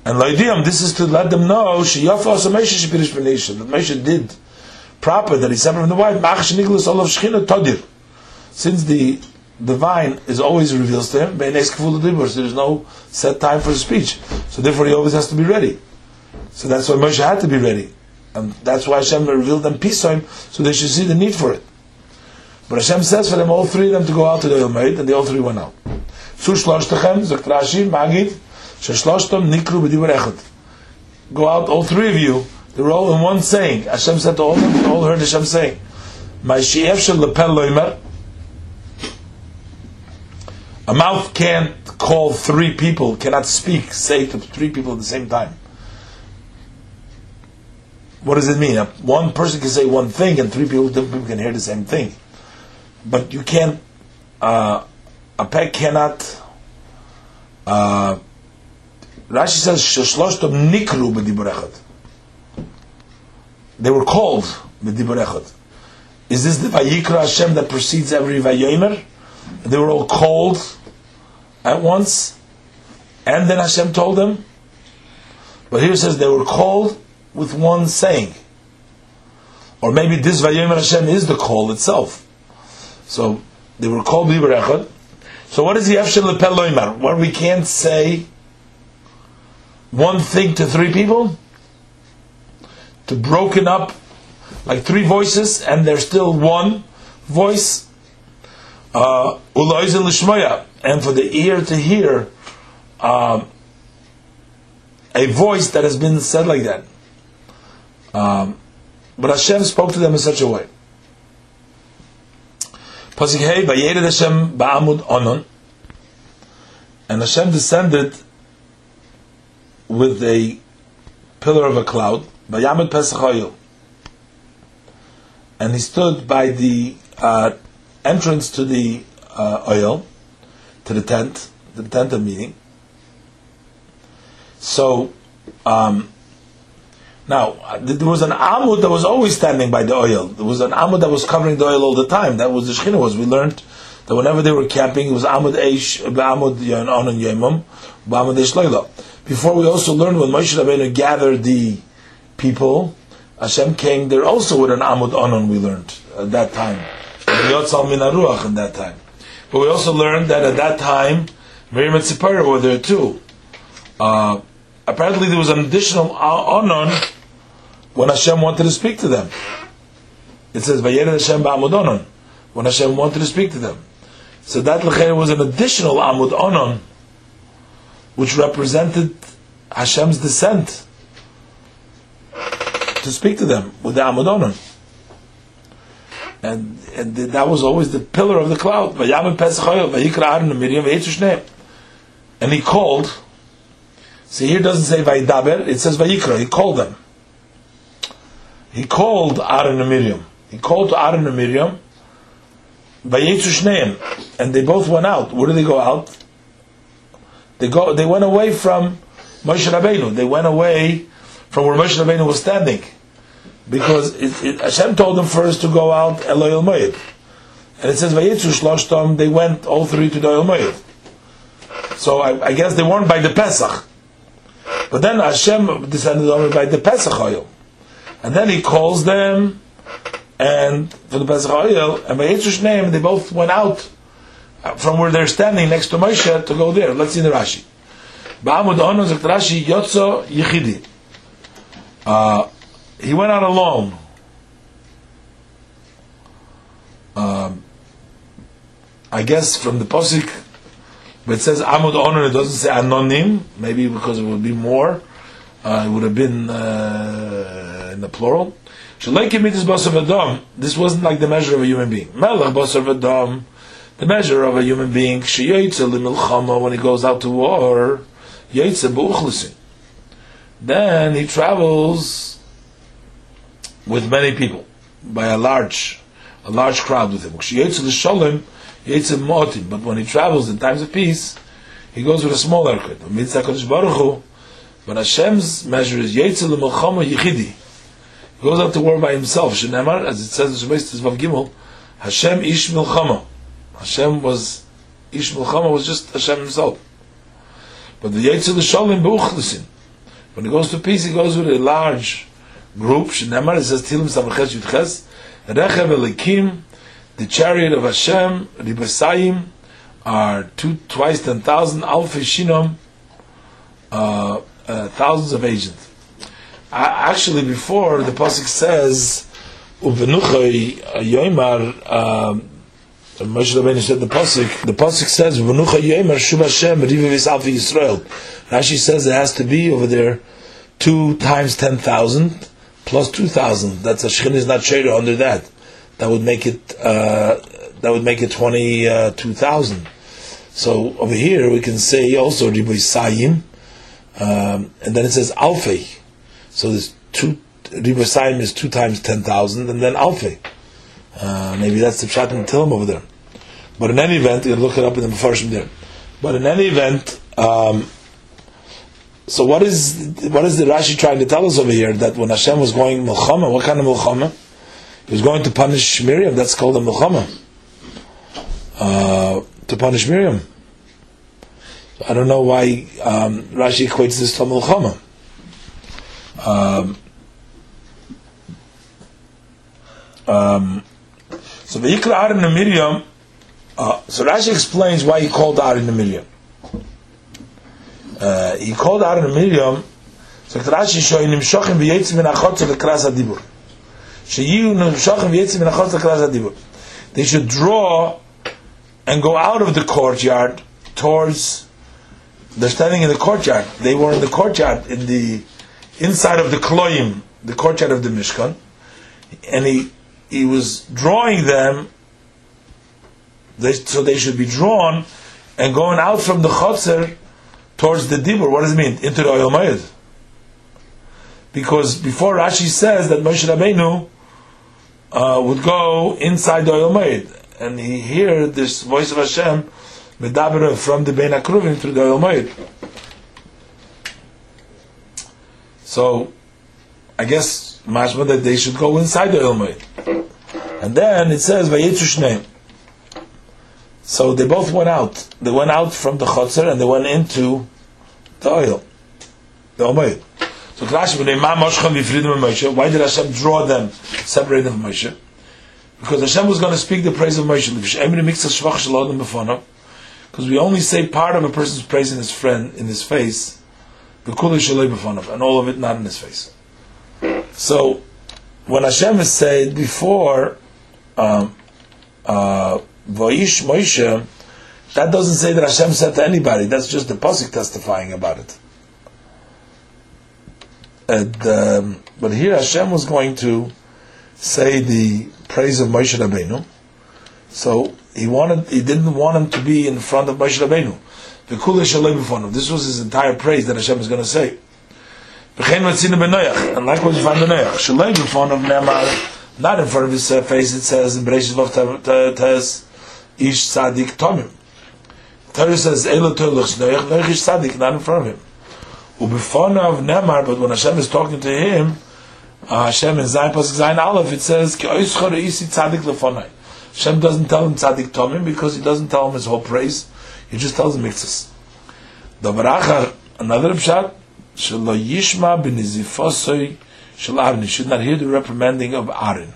and Laidiam, this is to let them know, Shiyafa also Moshe Shepirish that Moshe did proper, that he separated from the wife, Todir. Since the divine is always reveals to him, there's no set time for the speech. So therefore he always has to be ready. So that's why Moshe had to be ready. And that's why Hashem revealed them peace to him, so they should see the need for it. But Hashem says for them, all three of them to go out to the Ilmaid, and they all three went out. Magid, nikru. Go out, all three of you, they were all in one saying. Hashem said to all of them, all heard Hashem saying, My shi'ef shel lepel a mouth can't call three people, cannot speak, say to three people at the same time. What does it mean? One person can say one thing and three people, different people can hear the same thing. But you can't, uh, a peg cannot, uh, Rashi says, Sheshloshtom nikru b'diburechad. They were called b'diburechad. Is this the Vayikra Hashem that precedes every Vayomer? They were all called at once, and then Hashem told them. But here it says they were called with one saying. Or maybe this Vayomer Hashem is the call itself. So they were called Biberechad. So what is the Efshel Lepel Loimar? Where we can't say one thing to three people? To broken up like three voices and there's still one voice? Uh, and for the ear to hear um, a voice that has been said like that. Um, but Hashem spoke to them in such a way. Pasuk Hey, Hashem ba'amud onon, and Hashem descended with a pillar of a cloud, Bayamud Pesach and he stood by the uh, entrance to the uh, oil, to the tent, the tent of meeting. So, um, now there was an amud that was always standing by the oil. There was an amud that was covering the oil all the time. That was the shechina was. We learned that whenever they were camping, it was amud eish, amud on and yemum, amud eish Before we also learned when Moshe Rabbeinu gathered the people, Hashem came there also with an amud onon. We learned at that time, in that time. But we also learned that at that time, Miriam and Tzipora were there too. Uh, apparently, there was an additional onon when Hashem wanted to speak to them. It says, "Vayered Hashem ba'amud onon," when Hashem wanted to speak to them. So that was an additional amud onon, which represented Hashem's descent to speak to them with the amud onon and, and that was always the pillar of the cloud. And he called. See, here doesn't say Vaidaber, it says Vayikra. He called them. He called Aaron and Miriam. He called to Aaron and Miriam, and they both went out. Where did they go out? They go. They went away from Moshe Rabbeinu. They went away from where Moshe Rabbeinu was standing, because it, it, Hashem told them first to go out Eloy Moed, and it says Vayitzu Shloshtam. They went all three to the Moed. So I, I, guess they weren't by the Pesach, but then Hashem descended on them by the Pesach oil, and then He calls them, and for the Pesach oil, and by Yitzhush name, they both went out uh, from where they're standing next to Moshe to go there. Let's see the Rashi. Ba'amud Ono zegt Rashi Yotzo Yichidi. Uh, He went out alone. Um, I guess from the posik, but it says Amud Ono, it doesn't say Anonim, maybe because it would be more. Uh, it would have been uh, in the plural. This wasn't like the measure of a human being. Melech Basar Vadam the measure of a human being, when he goes out to war, then he travels with many people, by a large, a large crowd with him. But when he travels in times of peace, he goes with a small aircraft. But Hashem's measure is Yichidi. He goes out to war by himself. as it says in Shemais Vav Gimel, Hashem Ish Milchama. Hashem was Ish Milchama was just Hashem himself. But the Yetzel Shalom Beuchlesin. When he goes to peace, he goes with a large group. Shneimar it says Tilim Samachez Yudches. Rechev Elikim, the chariot of Hashem, Ribasayim, are two, twice ten thousand, Alfi Shinom, uh, uh, thousands of agents. Actually, before the pasuk says, "Uvenuchay Yoimar." Um, Moshe Rabbeinu said the pasuk. The pasuk says, "V'nucha yemer shuv Hashem rivivis alfi Yisrael." Rashi says it has to be over there two times ten thousand plus two thousand. That's a shechin is not shayra under that. That would make it. Uh, that would make it twenty uh, two thousand. So over here we can say also rivivis sayim, um, and then it says alfi. So there's two. Rivivis sayim is two times ten thousand, and then alfi. Uh, maybe that's the pshat in Tillim over there. But in any event, you can look it up in the Mepharshim there. But in any event, um, so what is what is the Rashi trying to tell us over here? That when Hashem was going milchama, what kind of milchama? He was going to punish Miriam. That's called a milchama. Uh, to punish Miriam. I don't know why um, Rashi equates this to milchama. Um, um, so Vayikra Aaron and Miriam, uh, so Rashi explains why he called Aaron and Miriam. Uh, he called Aaron and Miriam, so Rashi show v'yetzim min achot lekras adibur. Min achot lekras adibur. They should draw and go out of the courtyard towards. They're standing in the courtyard. They were in the courtyard in the inside of the kloim, the courtyard of the Mishkan, and he he was drawing them, they, so they should be drawn and going out from the chotzer towards the dibur. What does it mean? Into the oil mayad. Because before Rashi says that Moshe Rabbeinu uh, would go inside the oil mayad, and he hear this voice of Hashem medaber from the Bein Akruvim through the oil mayad. So, I guess mashma that they should go inside the oil mayad. And then it says Vayetzu Shneim. So they both went out. They went out from the chotzer and they went into the oil, the omayit. So why did Hashem draw them, separate them from Moshe? Because Hashem was going to speak the praise of Moshe. Because we only say part of a person's praise in his friend, in his face, and all of it not in his face. So, when Hashem has said before, um, uh, Voish Moshe, that doesn't say that Hashem said to anybody. That's just the pasuk testifying about it. And, um, but here Hashem was going to say the praise of Moshe Rabbeinu. So he wanted, he didn't want him to be in front of Moshe Rabbeinu. This was his entire praise that Hashem is going to say. And likewise you find the Noach. Not in front of his face, it says in Bereshit Vav Tes, Ish Tzadik Tomim. Torah says, Elo Toluch Noach, Noach is tzaddik, not in front of him. Ubefonav Nemar, but when Hashem is talking to him, uh, Hashem in Zayin Pasuk Zayin Aleph, it says, Ki oischor isi tzaddik lefonai. Hashem doesn't tell him tzaddik tomim because he doesn't tell him his whole praise. He just tells him mitzvahs. Davar achar, another pshat, shelo yishma b'nizifosoi shel Aaron. He should not hear the reprimanding of Aaron.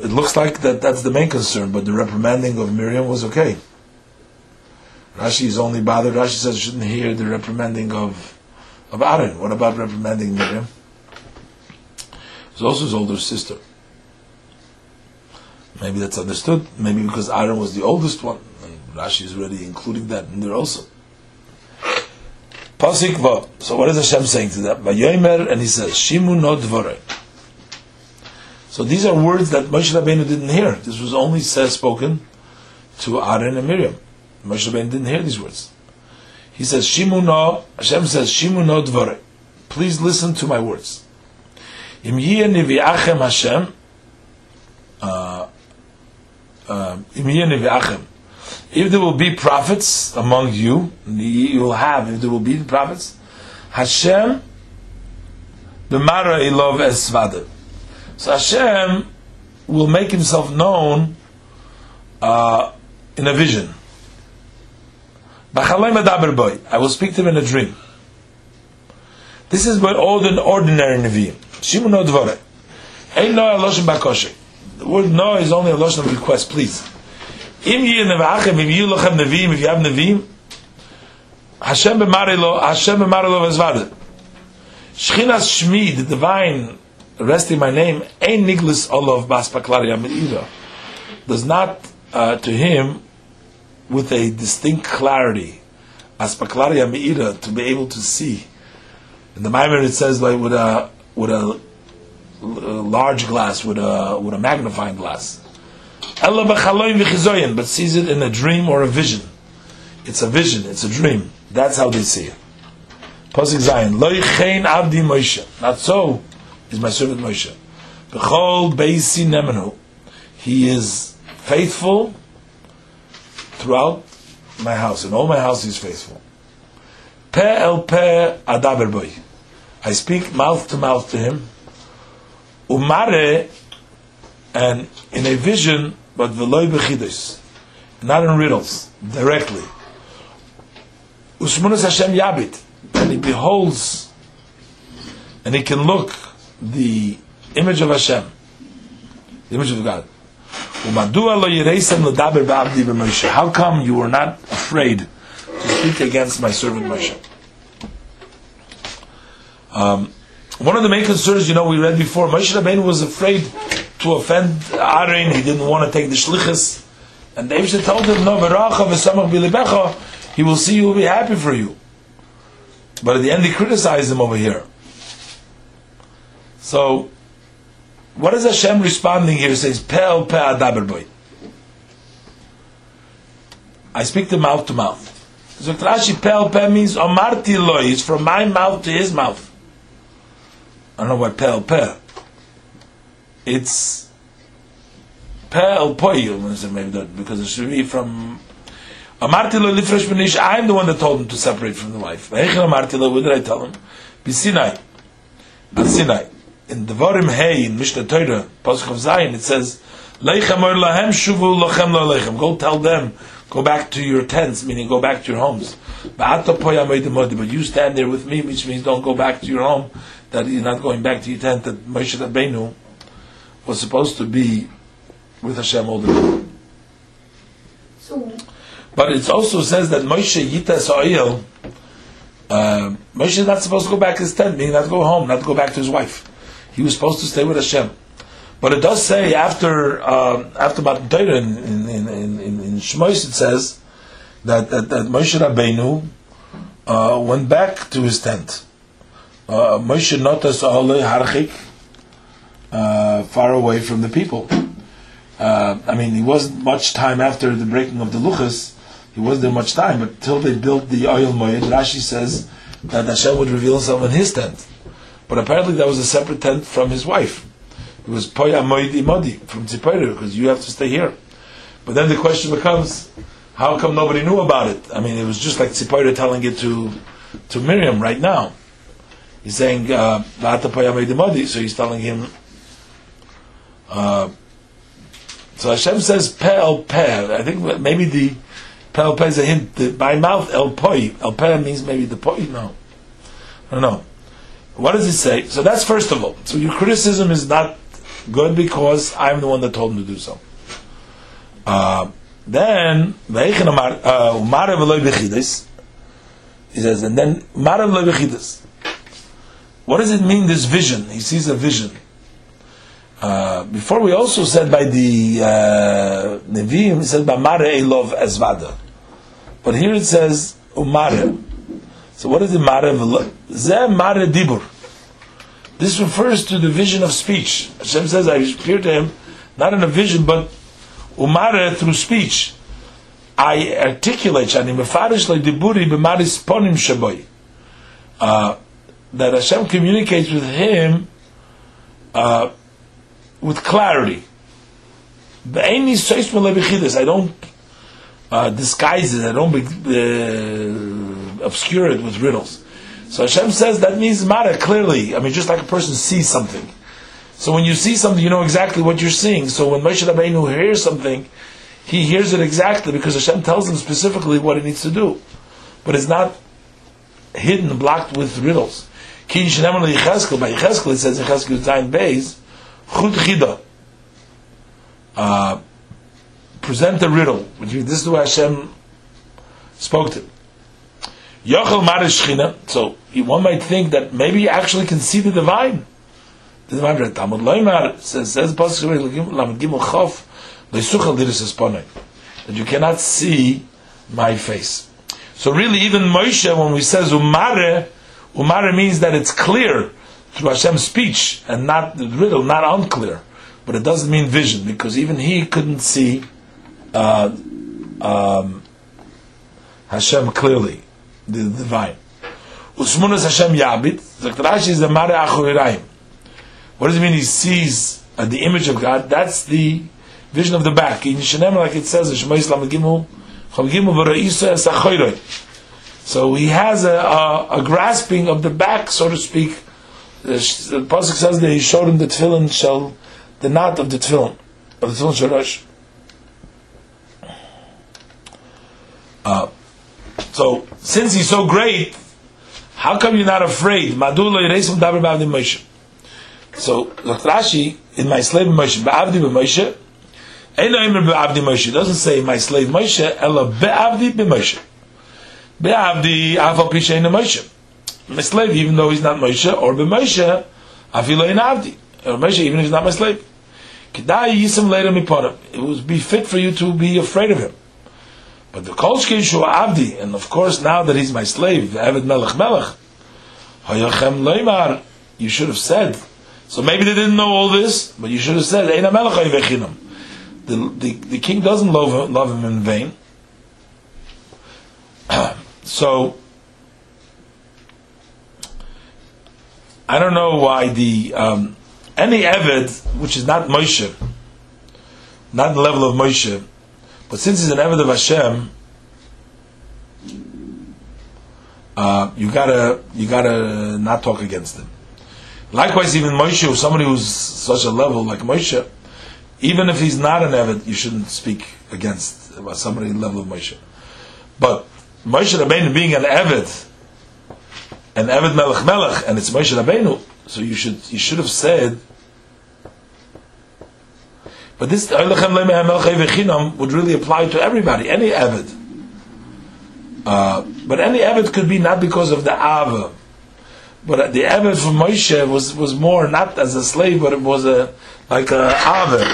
It looks like that that's the main concern, but the reprimanding of Miriam was okay. Rashi is only bothered. Rashi says shouldn't hear the reprimanding of of Aaron. What about reprimanding Miriam? It's also his older sister. Maybe that's understood. Maybe because Aaron was the oldest one, and Rashi is already including that in there also. Pasik. So what is Hashem saying to them? And he says, Shimu no dvorei. So these are words that Moshe Rabbeinu didn't hear. This was only said, spoken to Aaron and Miriam. Moshe Rabbeinu didn't hear these words. He says, Shimu no, Hashem says, Shimu no dvorei. Please listen to my words. Im yeh Hashem, uh, uh, im yeh. If there will be prophets among you, you will have, if there will be prophets, Hashem, b'mara ilov esvada. So Hashem will make himself known uh, in a vision. I will speak to him in a dream. This is what all the ordinary Nevi'im. Shimu no aloshem bakoshe. The word no is only a of request, please. Im yi nevachem, Nevi'im, if you have Nevi'im, Hashem b'mare lo, Hashem b'mare lo v'zvade. Shchinas Shmi, the divine resting my name, ein niglis olav bas paklaria. Does not, uh, to him, with a distinct clarity, as paklaria me'ira, to be able to see. In the Maimon it says like with a with a, large glass, with a with a magnifying glass. But sees it in a dream or a vision. It's a vision, it's a dream. That's how they see it. Pasuk Zion, loy chein avdi Moshe. Not so is my servant Moshe. B'chol beisi nemenu. He is faithful throughout my house. In all my house, he's faithful. Pe el pe adaber boy. I speak mouth to mouth to him. Umare, and in a vision, but veloy bechidus, not in riddles, directly. Usmunus Hashem yabit, and he beholds, and he can look the image of Hashem, the image of God. How come you were not afraid to speak against my servant Moshe? Um, one of the main concerns, you know, we read before, Moshe Rabbeinu was afraid to offend Aaron. He didn't want to take the shlichus. And the told him, no, v'racha v'samach bilibecha, he will see you, will be happy for you. But at the end, he criticized him over here. So, what is Hashem responding here? He says, Pe'el pe'ah daber boy. I speak to mouth to mouth. So Rashi Pe'el pe means Omarti loy. It's from my mouth to his mouth. I don't know why Pe'el pe. It's Pe'el poy, maybe because it should be from Amarti lo lifresh b'nish, I'm the one that told him to separate from the wife. What did I tell him? B'sinai. At Sinai. In Devarim Hey, in Mishnah Torah, Pasuk of Zion, it says, Leichem or lahem shuvu lochem lo leichem. Go tell them, go back to your tents, meaning go back to your homes. But atapoyah made the mochi. But you stand there with me, which means don't go back to your home, that you're not going back to your tent, that Moshe Rabbeinu was supposed to be with Hashem all the time. So, But it also says that Moshe Yita Sa'il, uh, Moshe is not supposed to go back to his tent, meaning not to go home, not to go back to his wife. He was supposed to stay with Hashem. But it does say after uh, after Matan in in in, in, in, Shmos it says that that, that Moshe Rabbeinu uh, went back to his tent. Uh, Moshe noticed Ole Harchik uh, far away from the people. Uh, I mean, he wasn't much time after the breaking of the Luchas. He wasn't there much time, but till they built the oil moed, Rashi says that Hashem would reveal himself in his tent. But apparently that was a separate tent from his wife. It was Poya Imodi from Tzipori, because you have to stay here. But then the question becomes, How come nobody knew about it? I mean, it was just like Tzipora telling it to to Miriam right now. He's saying, uh, so he's telling him, uh, so Hashem says, pe el pe. I think maybe the pe el pe is a hint, that by mouth el poi. El pe means maybe the poi, no. I don't know. What does he say? So that's first of all. So your criticism is not good because I'm the one that told him to do so. Uh, then, uh, he says, and then, what does it mean, this vision? He sees a vision. Uh, before we also said by the uh, Nevi'im, he said, by Mare Elov Ezvada. But here it says, Umare. So what is the Mare Ze Mare Dibur. This refers to the vision of speech. Hashem says, I appeared to him, not in a vision, but Umare through speech. I articulate, Shani Mefarish Le Diburi B'maris Ponim Shaboy. Uh, that Hashem communicates with him uh, with clarity. I don't uh, disguise it. I don't uh, obscure it with riddles. So Hashem says that means matter clearly. I mean, just like a person sees something. So when you see something, you know exactly what you're seeing. So when Moshe Rabbeinu hears something, he hears it exactly because Hashem tells him specifically what he needs to do. But it's not hidden, blocked with riddles. By Yecheskel it says in Yecheskel Zayin Beis, Chut Chida. Uh, present the riddle, this is the way Hashem spoke to him. Yochel so one might think that maybe you actually can see the divine. The divine read Talmud Loimar says, says Pasuk that you cannot see my face. So really, even Moshe, when we says Umare, Umare means that it's clear through Hashem's speech and not riddle, not unclear. But it doesn't mean vision because even he couldn't see uh, um, Hashem clearly, the, the divine. Usmunas Hashem Yabit, Rashi is the Mare Achoriraim. What does it mean? He sees uh, the image of God. That's the vision of the back. In Shenem, like it says, Shema Islam Gimel, Chol Gimel V'Ra'isa Es so he has a, a, a, grasping of the back, so to speak. The, the pasuk says that he showed him the tefillin shall, the knot of the tefillin, of the tefillin sharash. Uh, so since he's so great, how come you're not afraid? Ba'avdi. So Dr. Rashi, in my slave Moshe, Ba'avdi Moshe, Eino Emer Ba'avdi Moshe, doesn't say my slave Moshe, Ella Ba'avdi Moshe. Be'avdi afal pishein Moshe. My slave, even though he's not Moshe, or be Moshe, afilo in avdi. Or Moshe, even if he's not my slave. Kedai miponim. It would be fit for you to be afraid of him. But the kolshke shu avdi, and of course now that he's my slave, the Eved melech melech, hayachem leimar, you should have said. So maybe they didn't know all this, but you should have said, Eina melech the, the, the king doesn't love, love him in vain. So I don't know why the um, any Eved which is not Moshe, not the level of Moshe, but since he's an Eved of Hashem, uh, you gotta you gotta not talk against him. Likewise, even Moshe, somebody who's such a level like Moshe, even if he's not an Eved, you shouldn't speak against somebody level of Moshe. But Moshe Rabbeinu being an Eved, an Eved Melech Melech, and it's Moshe Rabbeinu, so you should you should have said. But this would really apply to everybody, any Eved. Uh, but any Eved could be not because of the Ava. But the Eved for Moshe was, was more not as a slave, but it was a like a Ava.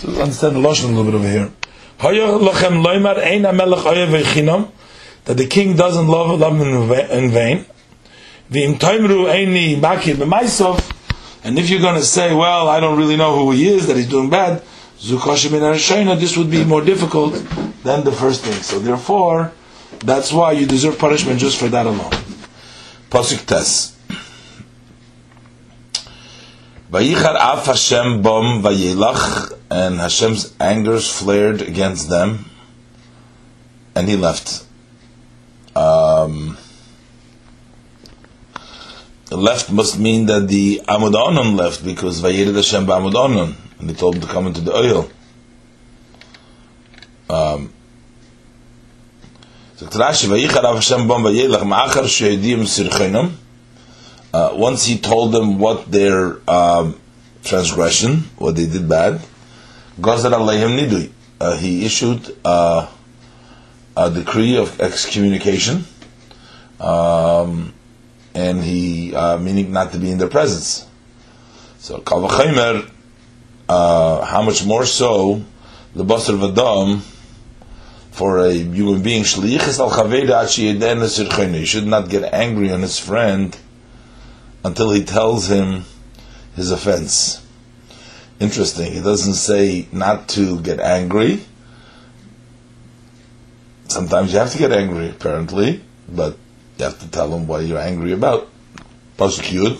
So understand the Lashon a little bit over here that the king doesn't love, love in vain. And if you're going to say, well, I don't really know who he is, that he's doing bad, this would be more difficult than the first thing. So therefore, that's why you deserve punishment just for that alone. Pasuk Tes. Vayichar af Hashem bom vayelach, and Hashem's angers flared against them. and he left. Um, left must mean that the Amud Onon left because Vayirid Hashem Ba'amud Onon, and he told him to come into the oil. Um, uh, once he told them what their um, transgression, what they did bad, uh, he issued uh, a decree of excommunication, um, and he, uh, meaning not to be in their presence. So, Kal V'chaymer, uh, how much more so, the Basar Vadam, for a human being, al Chaveda He should not get angry on his friend until he tells him his offense. Interesting. He doesn't say not to get angry. Sometimes you have to get angry, apparently, but you have to tell him what you're angry about. Prosecute.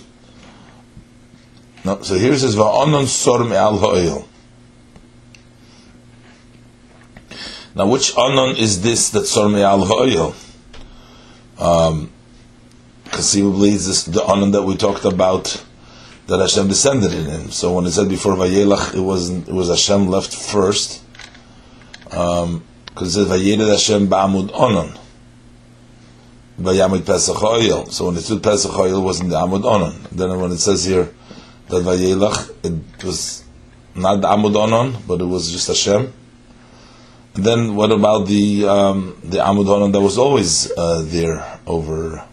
No, so here it says, Va'onon sorm al ha'il. Now, which anon is this that sorm al ha'il? Um, conceivably, is this the anon that we talked about that Hashem descended in him? So when it said before Vayelach, it wasn't, it was Hashem left first. Um, because it says Hashem ba'amud onon. Pesach. So when it said Pesach oil, it wasn't the Amud onon. Then when it says here that Vayelach, it was not the Amud onon, but it was just Hashem. And then what about the um, the Amud onon that was always uh, there over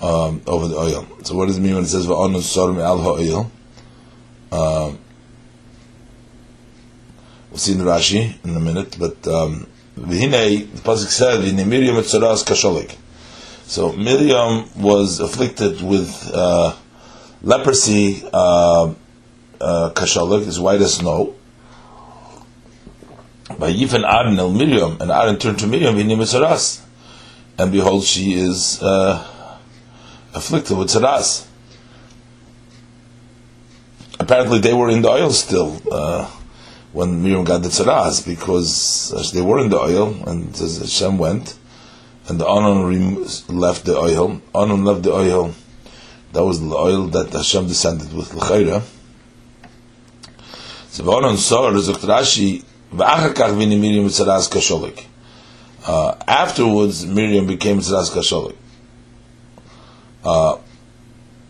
um, over the oil? So what does it mean when it says Va'onon Sorim al ha'oil? Um, We'll see in the Rashi in a minute, but um, the pasuk said, "V'hine Miriam etzoras kasholik." So Miriam was afflicted with uh, leprosy, uh, uh, as white as snow. By Yifan Aaron el Miriam, and Aaron turned to Miriam, "V'hine etzoras," and behold, she is uh, afflicted with tzaras. Apparently, they were in the oil still. Uh, when Miriam got the tzaras because they were in the oil and Hashem went and the Anon left the oil. Anon left the oil. That was the oil that Hashem descended with l'chayra. So Anon saw Rizuk Rashi v'achakach vini Miriam tzaras kasholik. Uh, afterwards, Miriam became tzaras kasholik. Uh,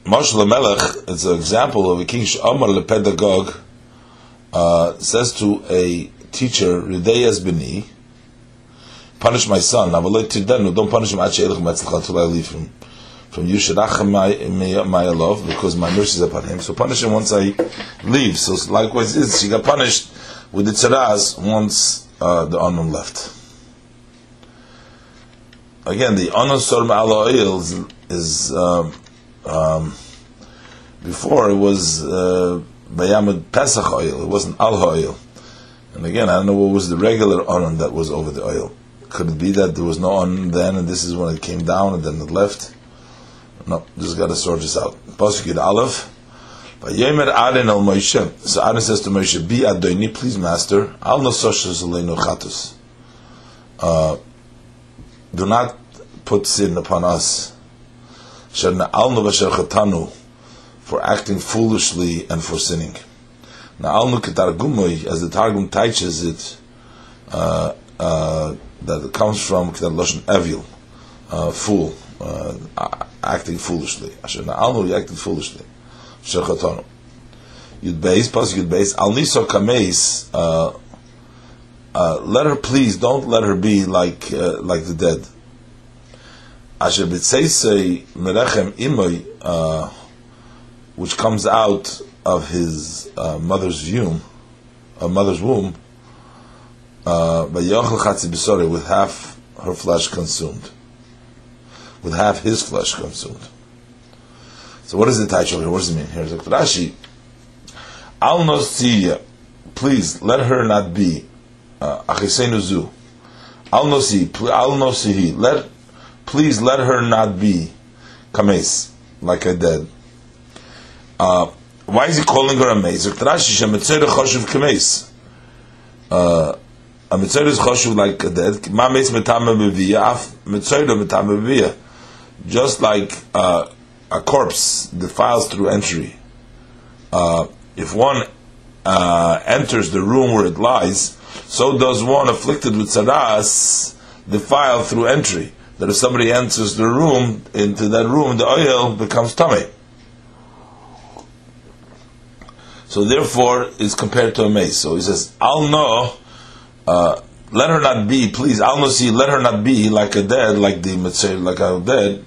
Moshe Melech is an example of a king Omar lepedagog uh, says to a teacher, Rideyas bini, punish my son. Don't punish him until I leave him. From you, my my love, because my mercy is upon him. So punish him once I leave. So likewise, is she got punished with the tzaraz once uh, the anon left. Again, the anon sorm ala oil is, is um, um, before it was. Uh, Pesach oil. It wasn't al oil. And again, I don't know what was the regular on that was over the oil. Could it be that there was no on then, and this is when it came down and then it left? No, just got to sort this out. Pasuk Aleph. Vayemer Aaron al Moshe. So Aaron says to Moshe, "Be Adoni, please, Master. Al nososhes aleinu chatus. Uh, do not put sin upon us. Sherna al chatanu." for acting foolishly and for sinning. Now, al nuketargumoi, as the Targum teaches it, uh, uh, that comes from Ketar Lashon Evil, uh, fool, uh, acting foolishly. Asher na'alnu, he acted foolishly. Shechatonu. Yud Beis, pas Yud Beis, al niso kameis, let her please, don't let her be like uh, like the dead. Asher b'tzeisei merechem imoy, which comes out of his uh, mother's womb, a mother's womb, uh, with half her flesh consumed, with half his flesh consumed. So what is the title here? What does it mean? Here's Rashi. Al nosiya, please let her not be uh, achisenu Al nosi, al nosihi, let please let her not be kames like I did. Uh, why is he calling her a mazer? Rashi shemetzere choshev kames. A mitzvah is choshuv like a dead. Ma meis metame beviyah, af mitzvah metame beviyah. Just like uh, a corpse defiles through entry. Uh, if one uh, enters the room where it lies, so does one afflicted with saras defile through entry. That if somebody enters the room, into that room, the oil becomes tummy. So therefore, it's compared to a mace. So he says, "I'll know." Uh, let her not be, please. Not see. Let her not be like a dead, like the mitzvah, like a dead.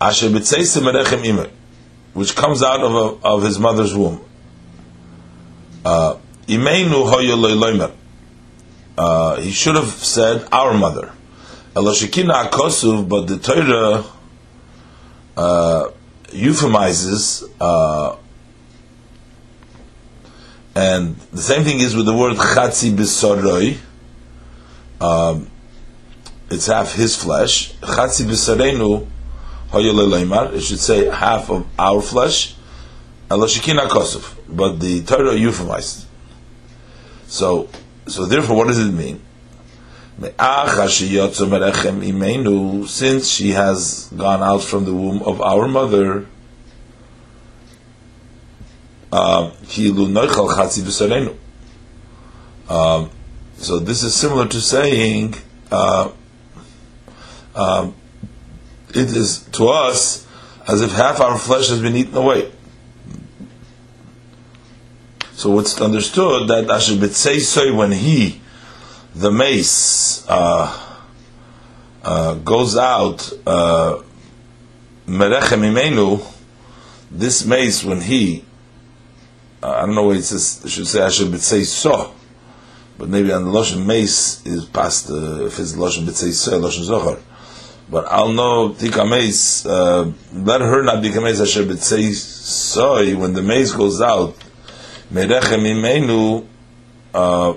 Asher imer, which comes out of a, of his mother's womb. Uh, Imeinu uh, He should have said our mother. Elashikina akosuv, but the Torah uh, euphemizes uh, and the same thing is with the word chatzi b'soroi. Um, it's half his flesh. Chatzi hoyoleleimar. It should say half of our flesh. Elashikina kosov. But the Torah euphemized. So, so therefore, what does it mean? Since she has gone out from the womb of our mother, um, so this is similar to saying uh, um, it is to us as if half our flesh has been eaten away. So it's understood that Asher B'tzei when he, the mace, uh, uh, goes out, uh, Merechem Imenu, this mace, when he uh, I don't know what it says. I should say I should say so, but maybe on the lashon mace is past uh, if it's lashon say so lashon zohar. But I'll know tika mace. Uh, let her not be mace. I should say so when the mace goes out. Merechem imenu. Uh,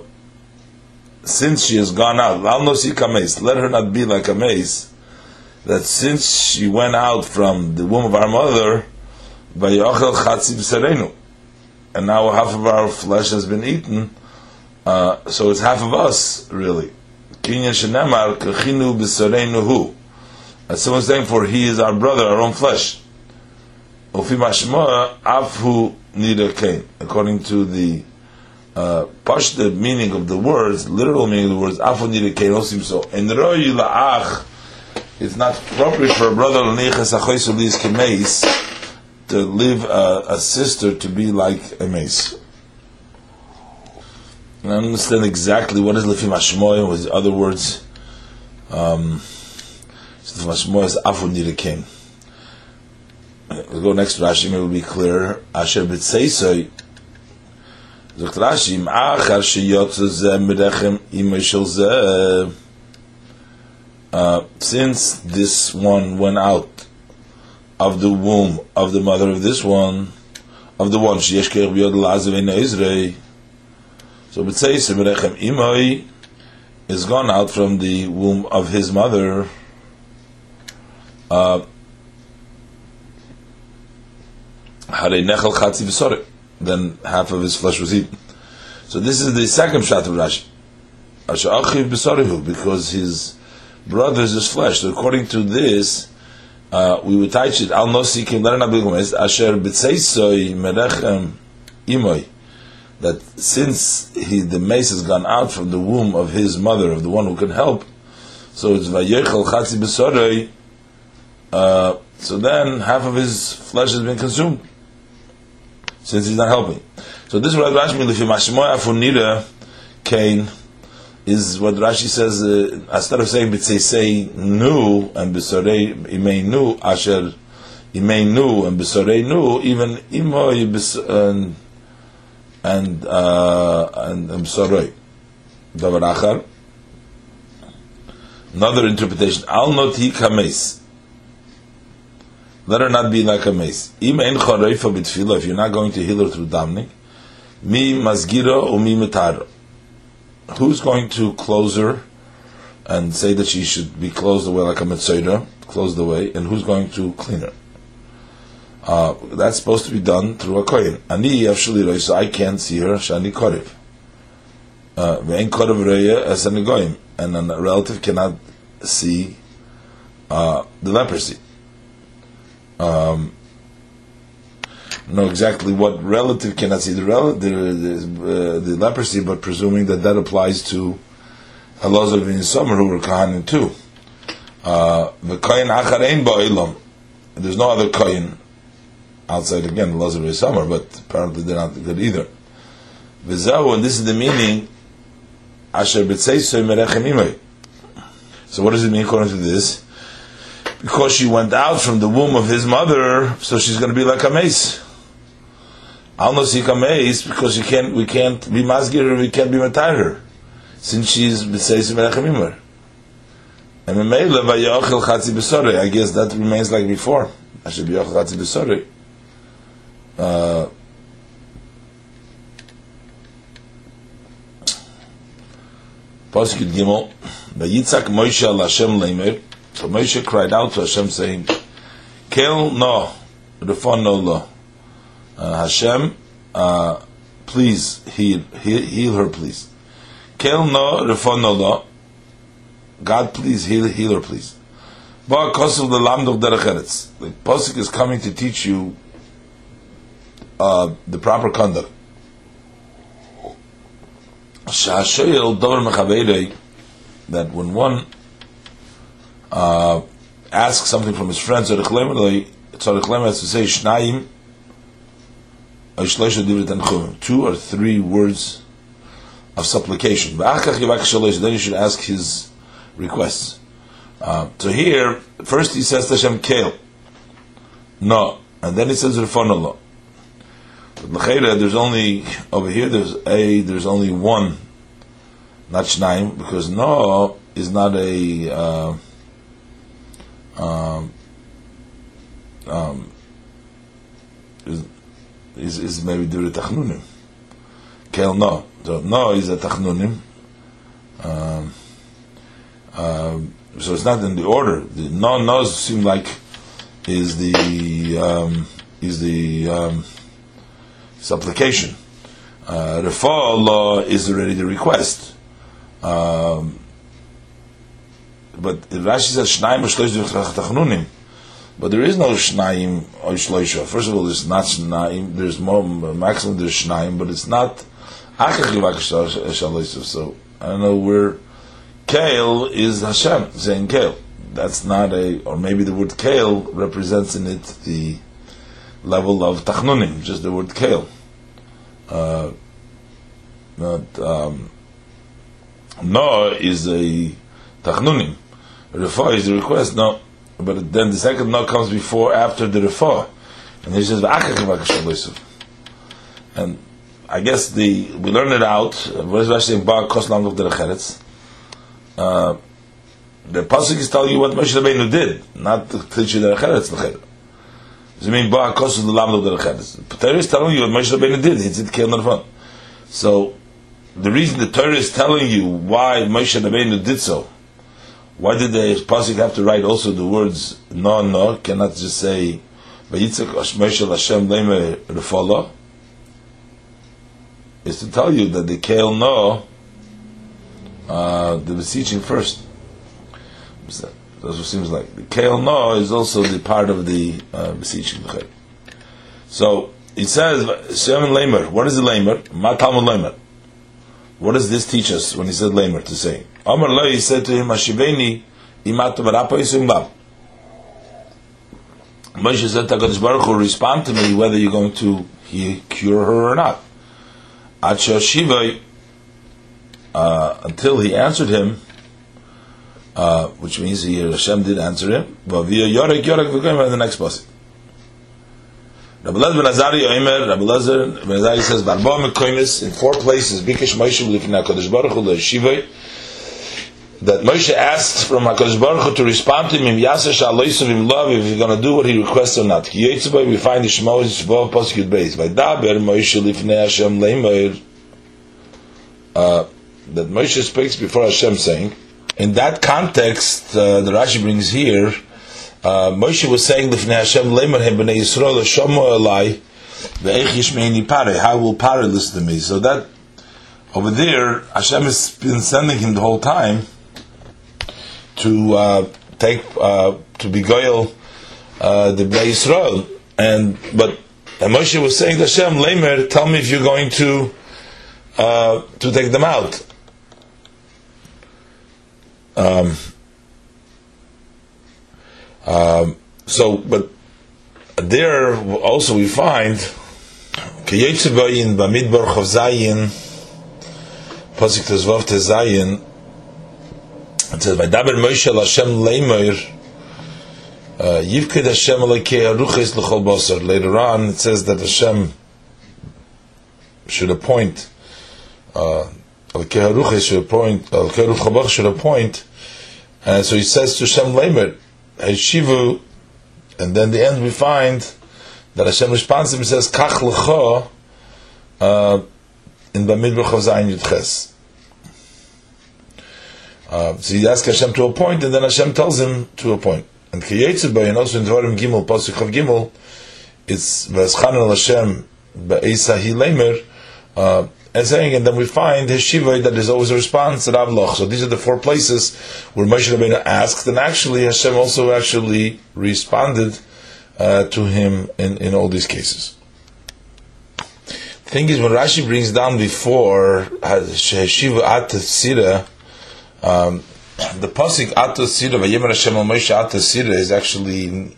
since she has gone out, I'll know sika mace. Let her not be like a mace. That since she went out from the womb of our mother, vayachel chatzi b'serenu and now half of our flesh has been eaten, uh, so it's half of us, really. Kinyan shenemar kachinu b'sareinu hu. As someone's saying, for he is our brother, our own flesh. Nida kain. According to the uh, meaning of the words, literal meaning of the words, afu nida kain osim so. En roi la'ach, it's not appropriate for a brother l'niches achoysu li's kemeis, to live a, a sister to be like a mace. And I understand exactly what is lifim hashmoy with other words. Um, lifim hashmoy is afu nirikim. We'll go next to Rashi, it'll be clear. Asher ze, uh, since this one went out of the womb of the mother of this one, of the one sheyesh keich biyod lazav in Israel. So b'tzeis merechem imoi is gone out from the womb of his mother. Uh, nechel chatzi Then half of his flesh was eaten. So this is the second shot of Rashi. Because his brother is his flesh. So according to this, uh, we would teach it al nosi kim lerna bilgumes asher b'tzeisoi merechem imoy that since he the mace has gone out from the womb of his mother of the one who can help so it's vayechel chatzi b'soroi uh, so then half of his flesh has been consumed since he's not helping. So this is what Rashi mashmoy afunira kain is what Rashi says, uh, instead of saying say nu and B'sorei imei nu, asher imei nu and B'sorei nu, even imoy and and uh, and B'sorei. Davar achar. Another interpretation, al not kames. Let her not be like a mace. Im ein chareifa b'tfila, if you're not going to heal her through damning, mi masgira or mi metaro who's going to close her and say that she should be closed away like a mitzvah, closed away, and who's going to clean her? Uh, that's supposed to be done through a kohen. Ani so I can't see her. Shani korev. Uh, ve'en korav reya as an goyim, and a relative cannot see uh, the leprosy. Um, know exactly what relative cannot see the relative, the, the, uh, the leprosy, but presuming that that applies to Elazar in summer who were kahanim too. Uh, the kohen acharein ba'ilam. There's no other kohen outside again Elazar in summer, but apparently they're not good either. And this is the meaning. Asher merechem So what does it mean according to this? Because she went out from the womb of his mother, so she's going to be like a mace. Al nosika mace because she can't, we can't be masgir we can't be matar since she's b'tzeis v'rechemimar. And Memela vayochel. I guess that remains like before. I should be yochel chatzi b'sorei. Uh, Pasuk Gimel, Vayitzak Moshe al Hashem leimer. So Moshe cried out to Hashem saying, Kel no, refon no lo. Uh, Hashem, uh, please heal, heal, heal her, please. Kel no refon no. God, please heal, heal her, please. Ba kosul the lamd of derech The pasuk is coming to teach you uh, the proper conduct. Shashoyel dover mechaveirei that when one uh, asks something from his friends, Tzarech Lemon has to say Shnayim two or three words of supplication. Then you should ask his requests. Uh, so here, first he says to Hashem, Kale. No. And then he says Rifonallah. But there's only, over here, there's a, there's only one, not Shnaim, because no is not a, uh, um, um, is, is maybe due to Tachnunim. Kel no. So no is a Tachnunim. Um, um, so it's not in the order. The no nos seem like is the um, is the um, supplication. Uh, law is already the request. Um, but Rashi says Shnaim Tachnunim. But there is no Shnaim or Shloisha. First of all, there's not Shnaim. There's more maximum. There's Shnaim, but it's not So I don't know where Kale is Hashem saying Kale. That's not a, or maybe the word Kale represents in it the level of Tachnunim, just the word Kale. Uh, not um, no is a Tachnunim. Refa is the request, no. But then the second no comes before, after the Refa. And he says, and I guess the we learn it out. What is? Uh, the pasuk is telling you what Moshe Rabbeinu did, not to teach you the Recheretz. Does it mean Bar Koslam the Lam of the Recheretz? The Torah is telling you what Moshe Rabbeinu did. He did kill Narfan. So the reason the Torah is telling you why Moshe Rabbeinu did so why did the pasuk have to write also the words no no? Cannot just say Vayitzak Ashmeshel Hashem Lemer Refala. Is to tell you that the Kael no, uh, the beseeching first. That's what seems like the Kael no is also the part of the uh, beseeching. So it says Shem Lemer. What is the Lemer? Ma Talmud Lemer. What does this teach us when he said lamer to say? Amar Lo, he said to him, Ashiveni imatu barapa yisumbab. Moshe said to HaKadosh Baruch Hu, respond to me whether you're going to he, cure her or not. Acha Shiva, uh, until he answered him, uh, which means he, Hashem did answer him, but via Yorek Yorek V'goyim, the next passage. Rabbi Lezer ben Azari Oimer, Rabbi Lezer ben Azari says, Barba Mekoimis, in four places, Bikesh Moshe B'lifnei HaKadosh Baruch Hu Le'eshivoi, that Moshe asked from HaKadosh Baruch Hu to respond to him, Im Im Love, if he's going to do what he requests or not. We find the Shemo, Shvo, Posuk Yud Beis. By Daber, Moshe Lifnei Hashem Le'imoir, uh, that Moshe speaks before Hashem saying, in that context, uh, the Rashi brings here, uh, Moshe was saying Lifnei Hashem Lemer Hem Bnei Yisrael Shomo Elai Ve'ech Yishmeini Pare. How will Pare listen to me? So that over there, Hashem has been sending him the whole time to uh, take uh, to be goyal uh, the Bnei Yisrael, and but and Moshe was saying to Hashem, Lemer, tell me if you're going to uh, to take them out. Um, um, so, but there also we find Pasik Tezvav Tezayin it says Vaydaber Moshe Hashem Leimer uh, Yivkid Hashem Alekei Aruches L'chol Basar later on it says that Hashem should appoint uh, Alekei Aruches should appoint Alekei Aruch should appoint and so he says to Hashem Leimer Shivu and then the end we find that Hashem responds to him says, Kach lecha, uh, in Bamidbar Chav Zayin Yudches. Uh, so he asks Hashem to appoint, and then Hashem tells him to appoint. And Kiyetzibay, and also in Dvarim Gimel, Pasuk Chav Gimel, it's V'eschanan al Hashem Ba'esa Hi Lemer, uh, and saying, and then we find his shiva that is always a response at Avloch. So these are the four places where Moshe Rabbeinu asked, and actually Hashem also actually responded uh, to him in, in all these cases. The thing is, when Rashi brings down before Shiva At Sira, um, the pasuk At Sira, Vayemer Hashem al Moshe At Sira is actually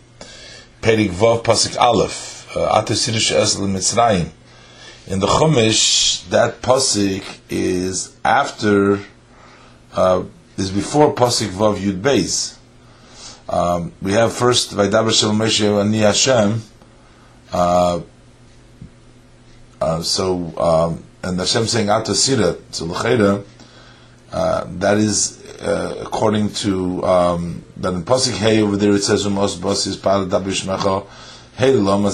Perik Vav pasuk Aleph. At Sira She'es Mitzrayim in the Chumash, that pasuk is after, uh, is before pasuk Vav Yud Beis. Um, we have first Vaydaber Shel Moshe Ani Hashem. Uh, uh, so um, and Hashem saying Atasira so L'chera, uh, that is uh, according to um, that in pasuk Hey over there it says Umos Bos is Pal Dabish Mecha Hey Lom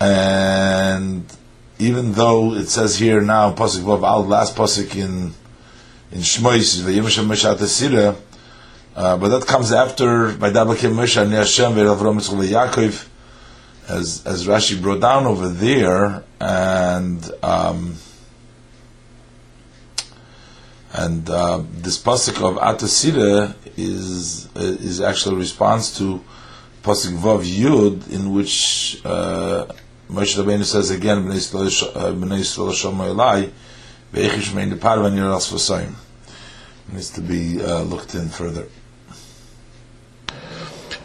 and even though it says here now pasuk vav al last pasuk in in Shmois v'yimshem meshat asira, uh, but that comes after by Dabakim Moshe and Hashem ve'Avram Yaakov, as as Rashi brought down over there, and um, and uh, this pasuk of Atasira is is actually a response to pasuk vav yud in which. Uh, Moshe Rabbeinu says again, Bnei Yisrael Shomai Elai, Ve'echish Mein Depar Van Yeras V'Sayim. Needs to be uh, looked in further.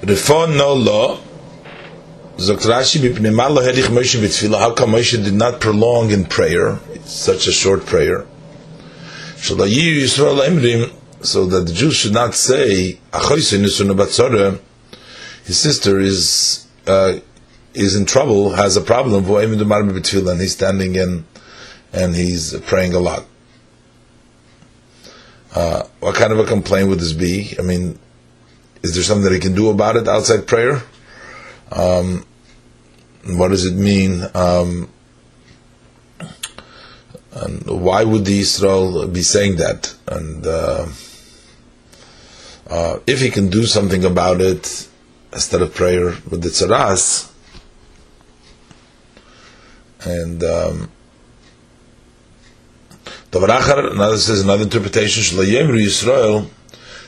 Refon no law. Zokt Rashi Malo Herich Moshe. How come Moshe did not prolong in prayer? It's such a short prayer. So that the Jews should not say, his sister is uh, is in trouble, has a problem, and he's standing in and he's praying a lot. Uh, what kind of a complaint would this be? I mean, is there something that he can do about it outside prayer? Um, what does it mean? Um, and why would the Israel be saying that? And uh, uh, if he can do something about it instead of prayer with the tzaras, and um, another says another interpretation Yisrael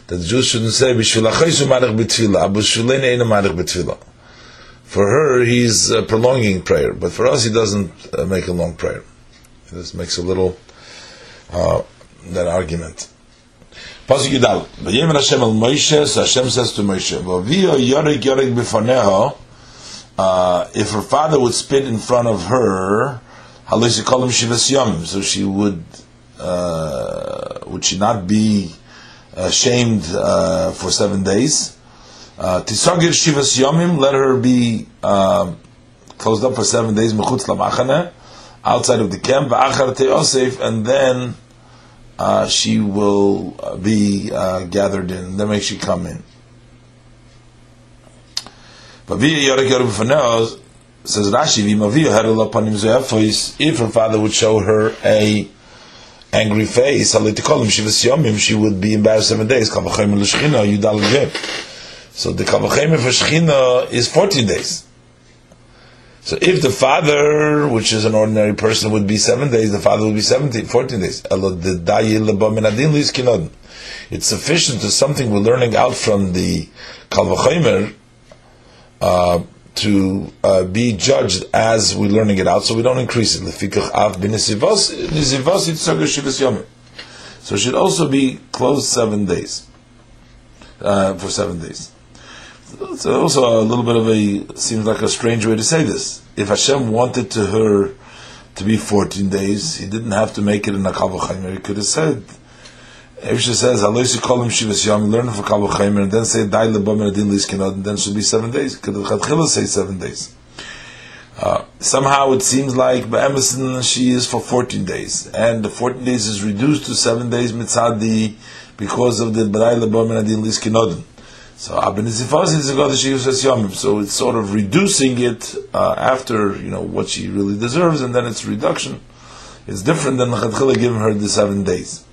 that the Jews shouldn't say. For her, he's uh, prolonging prayer, but for us, he doesn't uh, make a long prayer. Just makes a little uh, that argument. Pasuk Yudal. V'yemer Hashem al Moshe, Hashem says to Moshe, V'viyo yorek yorek b'faneho, uh, if her father would spit in front of her, call him shivas yom, so she would uh, would she not be ashamed uh, for seven days? Uh, Tisagir shivas yomim, let her be uh, closed up for seven days mechutz lamachane, outside of the camp, and then uh, she will be gathered in. Then make she come in. But says Rashi, if her father would show her a angry face, she would be embarrassed seven days. So the Kavachayim for Shechina is 14 days. So if the father, which is an ordinary person, would be seven days, the father would be 17, 14 days. It's sufficient to something we're learning out from the Kalvachimer uh, to uh, be judged as we're learning it out, so we don't increase it. So it should also be closed seven days, uh, for seven days. It's also a little bit of a seems like a strange way to say this. If Hashem wanted to her to be 14 days, he didn't have to make it in a Kavachaymer. He could have said, Elisha says, "Aloisi call him Shivas Yom." Learn for Kavachaymer, and then say Dai lebom adin and then should be seven days. Could the say seven days? Uh, somehow it seems like Emerson she is for 14 days, and the 14 days is reduced to seven days mitzadi because of the Dai lebom adin. So Abin Zifaz is a goddess she uses Yomim. So it's sort of reducing it uh, after you know what she really deserves, and then it's reduction. It's different than Chadchila giving her the seven days.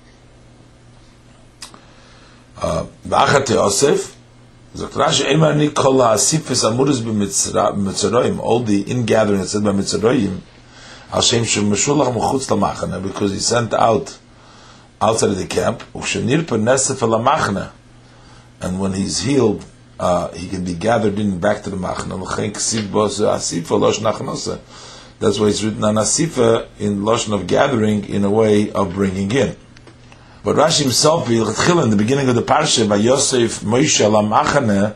Ba'achat Yosef, Rashi Eimar Kol HaSifes Amurus B'Mitzrayim, all the ingathering that said by Mitzrayim, Hashem Shemeshulach Mechutz Lamachane, because he sent out outside of the camp, Ukshenir Nesef Lamachane, and when he's healed, uh, he can be gathered in back to the machna. That's why it's written on asifa in lotion of gathering in a way of bringing in. But Rashi himself, in the beginning of the parsha, by Yosef Moshe Lamachane,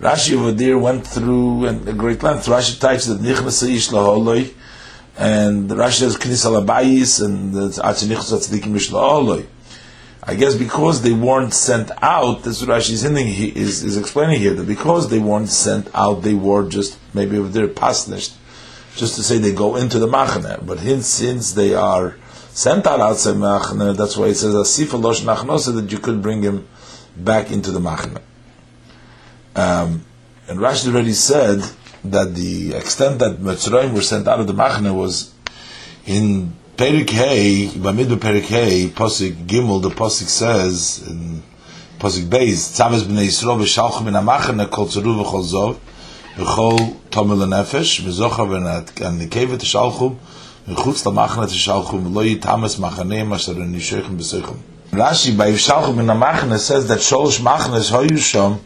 Rashi over there went through and a great length. Rashi types that Nichnas Ish Laholoi, and Rashi says Knis Alabayis, and Atzinichus Atzdikim Ish Laholoi. I guess because they weren't sent out, that's what Rashi is, is, is explaining here, that because they weren't sent out, they were just maybe there pasnished, just to say they go into the machane. But since, they are sent out outside machane, that's why it says asif losh nachnosa that you could bring him back into the machane. Um, and Rashi already said that the extent that Mitzrayim were sent out of the machane was in Perik Hey, Bamidba Perik Hey, Posik Gimel, the Posik says, in Posik Beis, Tzaves B'nei Yisrael v'shalchum min ha-machane kol tzeru v'chol zov, v'chol tomel ha-nefesh, v'zocha v'nikevet ha-shalchum, v'chutz la-machane ha-shalchum, v'lo yitamas machaneim asher nishoichem b'soichem. Rashi, by Yishalchum min ha-machane, says that sholosh machanes hoyu shom,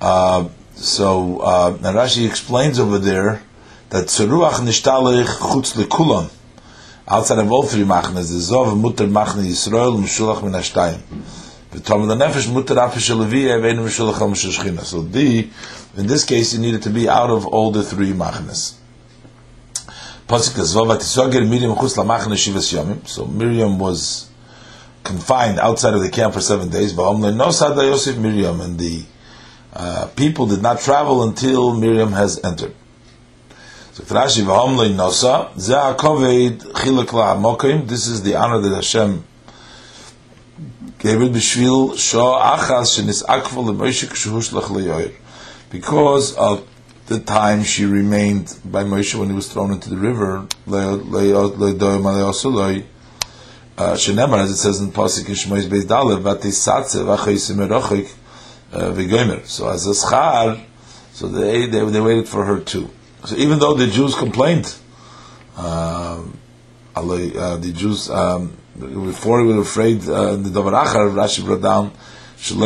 uh, so, uh, Rashi explains over there, that tzeruach nishtalich chutz lekulam, outside of all three machnas, the Zov Mutter Machne Yisrael Meshulach Min Hashtayim. V'tom the Nefesh Mutter Afish Levi Aveinu Meshulach Al Meshulachina. So the, in this case, you needed to be out of all the three machnas. Pasuk Zov Atisoger Miriam Chutz LaMachne Shivas Yomim. So Miriam was confined outside of the camp for seven days. V'om Le'nosad Yosef Miriam. And the uh, people did not travel until Miriam has entered. Nosa chilek la'amokim. This is the honor that Hashem gave it b'shvil achas shenis. Because of the time she remained by Moshe when he was thrown into the river, uh, Shenemar, as it says in merochik uh. So as a schar, so they, they, they waited for her too. So even though the Jews complained, uh, uh, the Jews um, before we were afraid, uh, the Davar Achar Rashi brought down. Here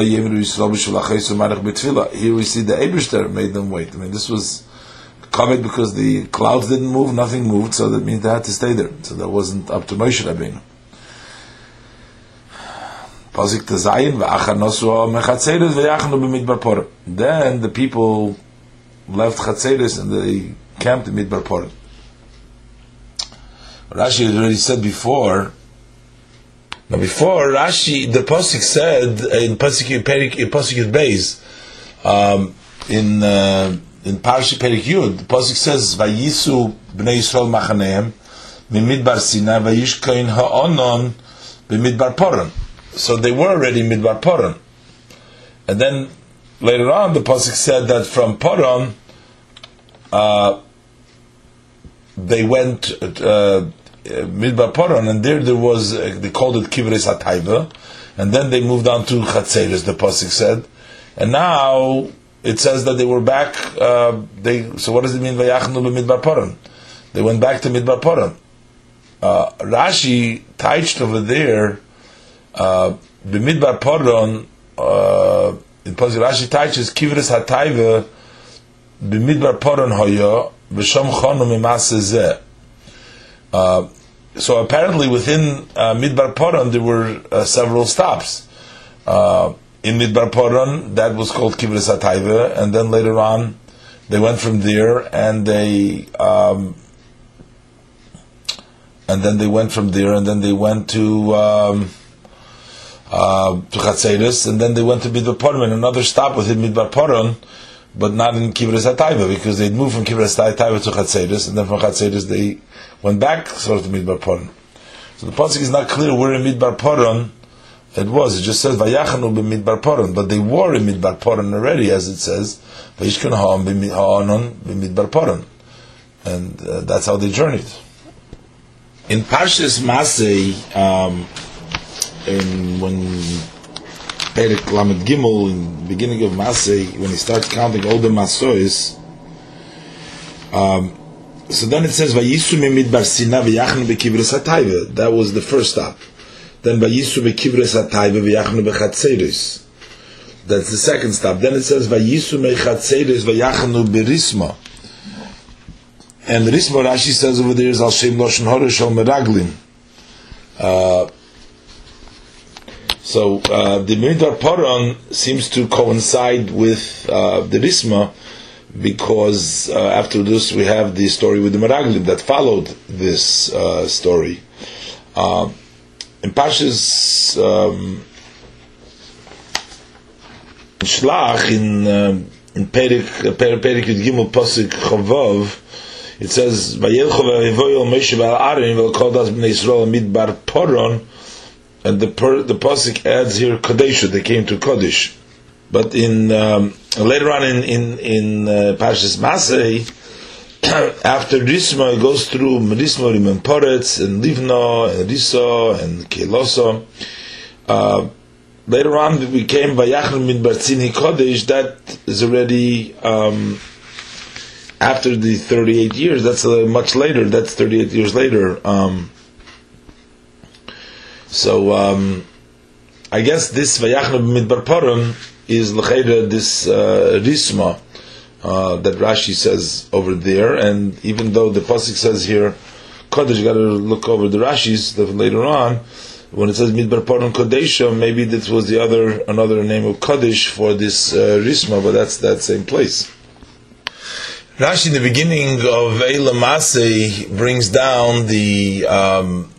we see the Eberster made them wait. I mean, this was covered because the clouds didn't move, nothing moved, so that means they had to stay there. So that wasn't up to Moshe Rabbeinu. Then the people left Chatzeris and they camped in Midbar Porim. Rashi had already said before. Now before Rashi, the pasuk said in pasuk in pasuk Beis, um, in uh, in Parshi Perik Yud, the pasuk says Vayisu bnei Yisrael machaneim mimidbar Sinai vayishkain ha'onon b'midbar Poron. So they were already in Midbar Poron, and then later on the pasuk said that from Poron uh, they went uh, Midbar Poron, and there there was uh, they called it Kivres Hataiba, and then they moved on to Chatzeres. The pasuk said, and now it says that they were back. Uh, they so what does it mean? Vayachnu b'midbar paran. They went back to midbar paran. Uh, Rashi touched over there. Uh, b'midbar paran. Uh, in Rashi touches kivris hatayva b'midbar hoya v'sham mimaseh uh, so apparently within uh, Midbar Paran there were uh, several stops. Uh, in Midbar Paran, that was called Kivris Atayva, and then later on they went from there and they um, and then they went from there and then they went to um, uh, to Chatzeris, and then they went to Midbar Paran, and another stop within Midbar Paran, but not in Kivris Atayva because they'd moved from Kivris Atayva to Chatzeris, and then from Chatzeris they went back sort of to Midbar Paran. So the pasuk is not clear where in Midbar Paran it was. It just says Vayachanu b'Midbar Paran, but they were in Midbar Paran already, as it says Vayishkan Ha'am b'Anon b'Midbar Paran, and uh, that's how they journeyed. In Parshas Masei, um, in when Perik Lamed Gimel, in the beginning of Masei, when he starts counting all the Masois, um, so then it says Vayisu midbar Sina v'Yachnu b'Kivres Hatayve. That was the first stop. Then Vayisu b'Kivres Hatayve v'Yachnu b'Chatzeris. That's the second stop. Then it says Vayisu me'Chatzeris v'Yachnu b'Risma. And Risma Rashi says over there is Al Shem Loshen Horish Al Meraglin. So uh, the Midbar Paran seems to coincide with uh, the Risma because uh, after this we have the story with the Meraglim that followed this uh, story. Uh, in Pashas um, Shlach in uh, in Perik Perik Yud Gimel Pasuk Chavav, it says Vayelcho v'Yevoyel Moshe v'Aaron v'Kodas b'nei Yisrael midbar Poron, and the per, the pasuk adds here Kadesha. They came to Kodesh. But in um, later on in in in uh, Parshas Masei, after Risma, it goes through Risma, and Poretz, and Livna, and Risa, and Kelosa. Uh, later on, it became Vayachnu min Bartzini Kodesh. That is already um, after the 38 years. That's uh, much later. That's 38 years later. Um, so um, I guess this Vayachnu Midbar Paran is l'chayda this uh, risma uh, that Rashi says over there, and even though the pasuk says here kodesh, you got to look over the Rashi's later on. When it says midbar paran kodesha, maybe this was the other another name of kodesh for this uh, risma, but that's that same place. Rashi in the beginning of Eila brings down the um,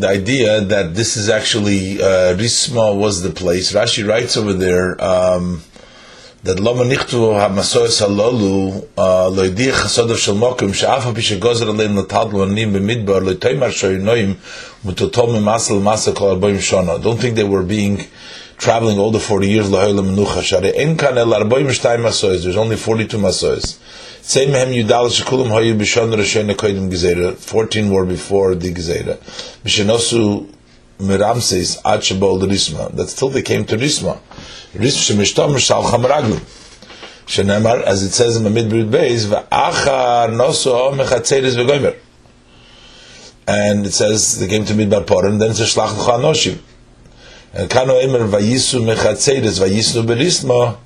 the idea that this is actually uh, Risma was the place. Rashi writes over there um, that Lama Nichtu HaMasoyes Halolu uh, Loidich Chasodav Shel Mokim She'afa Pishe Gozer Aleim Latadlu Anim B'midbar Loitoymar Shoyinoim Mutotom Masal Masa Kol Arboim Shona. Don't think they were being traveling all the 40 years Lahoyla Menucha Share En Kan El Arboim Shtayim Masoyes. There's only 42 Masoyes. Fourteen were before the gezera. B'shenosu miramses ad risma. That still they came to risma. Risma shemishtam shal chamaraglim. Shenemar, as it says in the Midbrid Beis, v'achar noso mechatzeres v'goymer. And it says they came to Midbar Poran, then it's a shlach l'chanoshim. And kano emer mechatzeres berisma,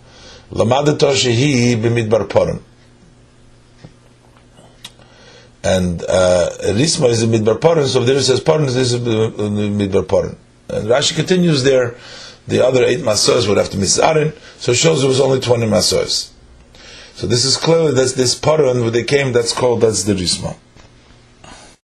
lamadato shehi b'midbar Poran and uh, is a midbar paran, so there it says this is a midbar paran. And Rashi continues there, the other eight masos would have to miss arin, so it shows there was only 20 masos. So this is clearly that's this paran where they came, that's called, that's the Risma.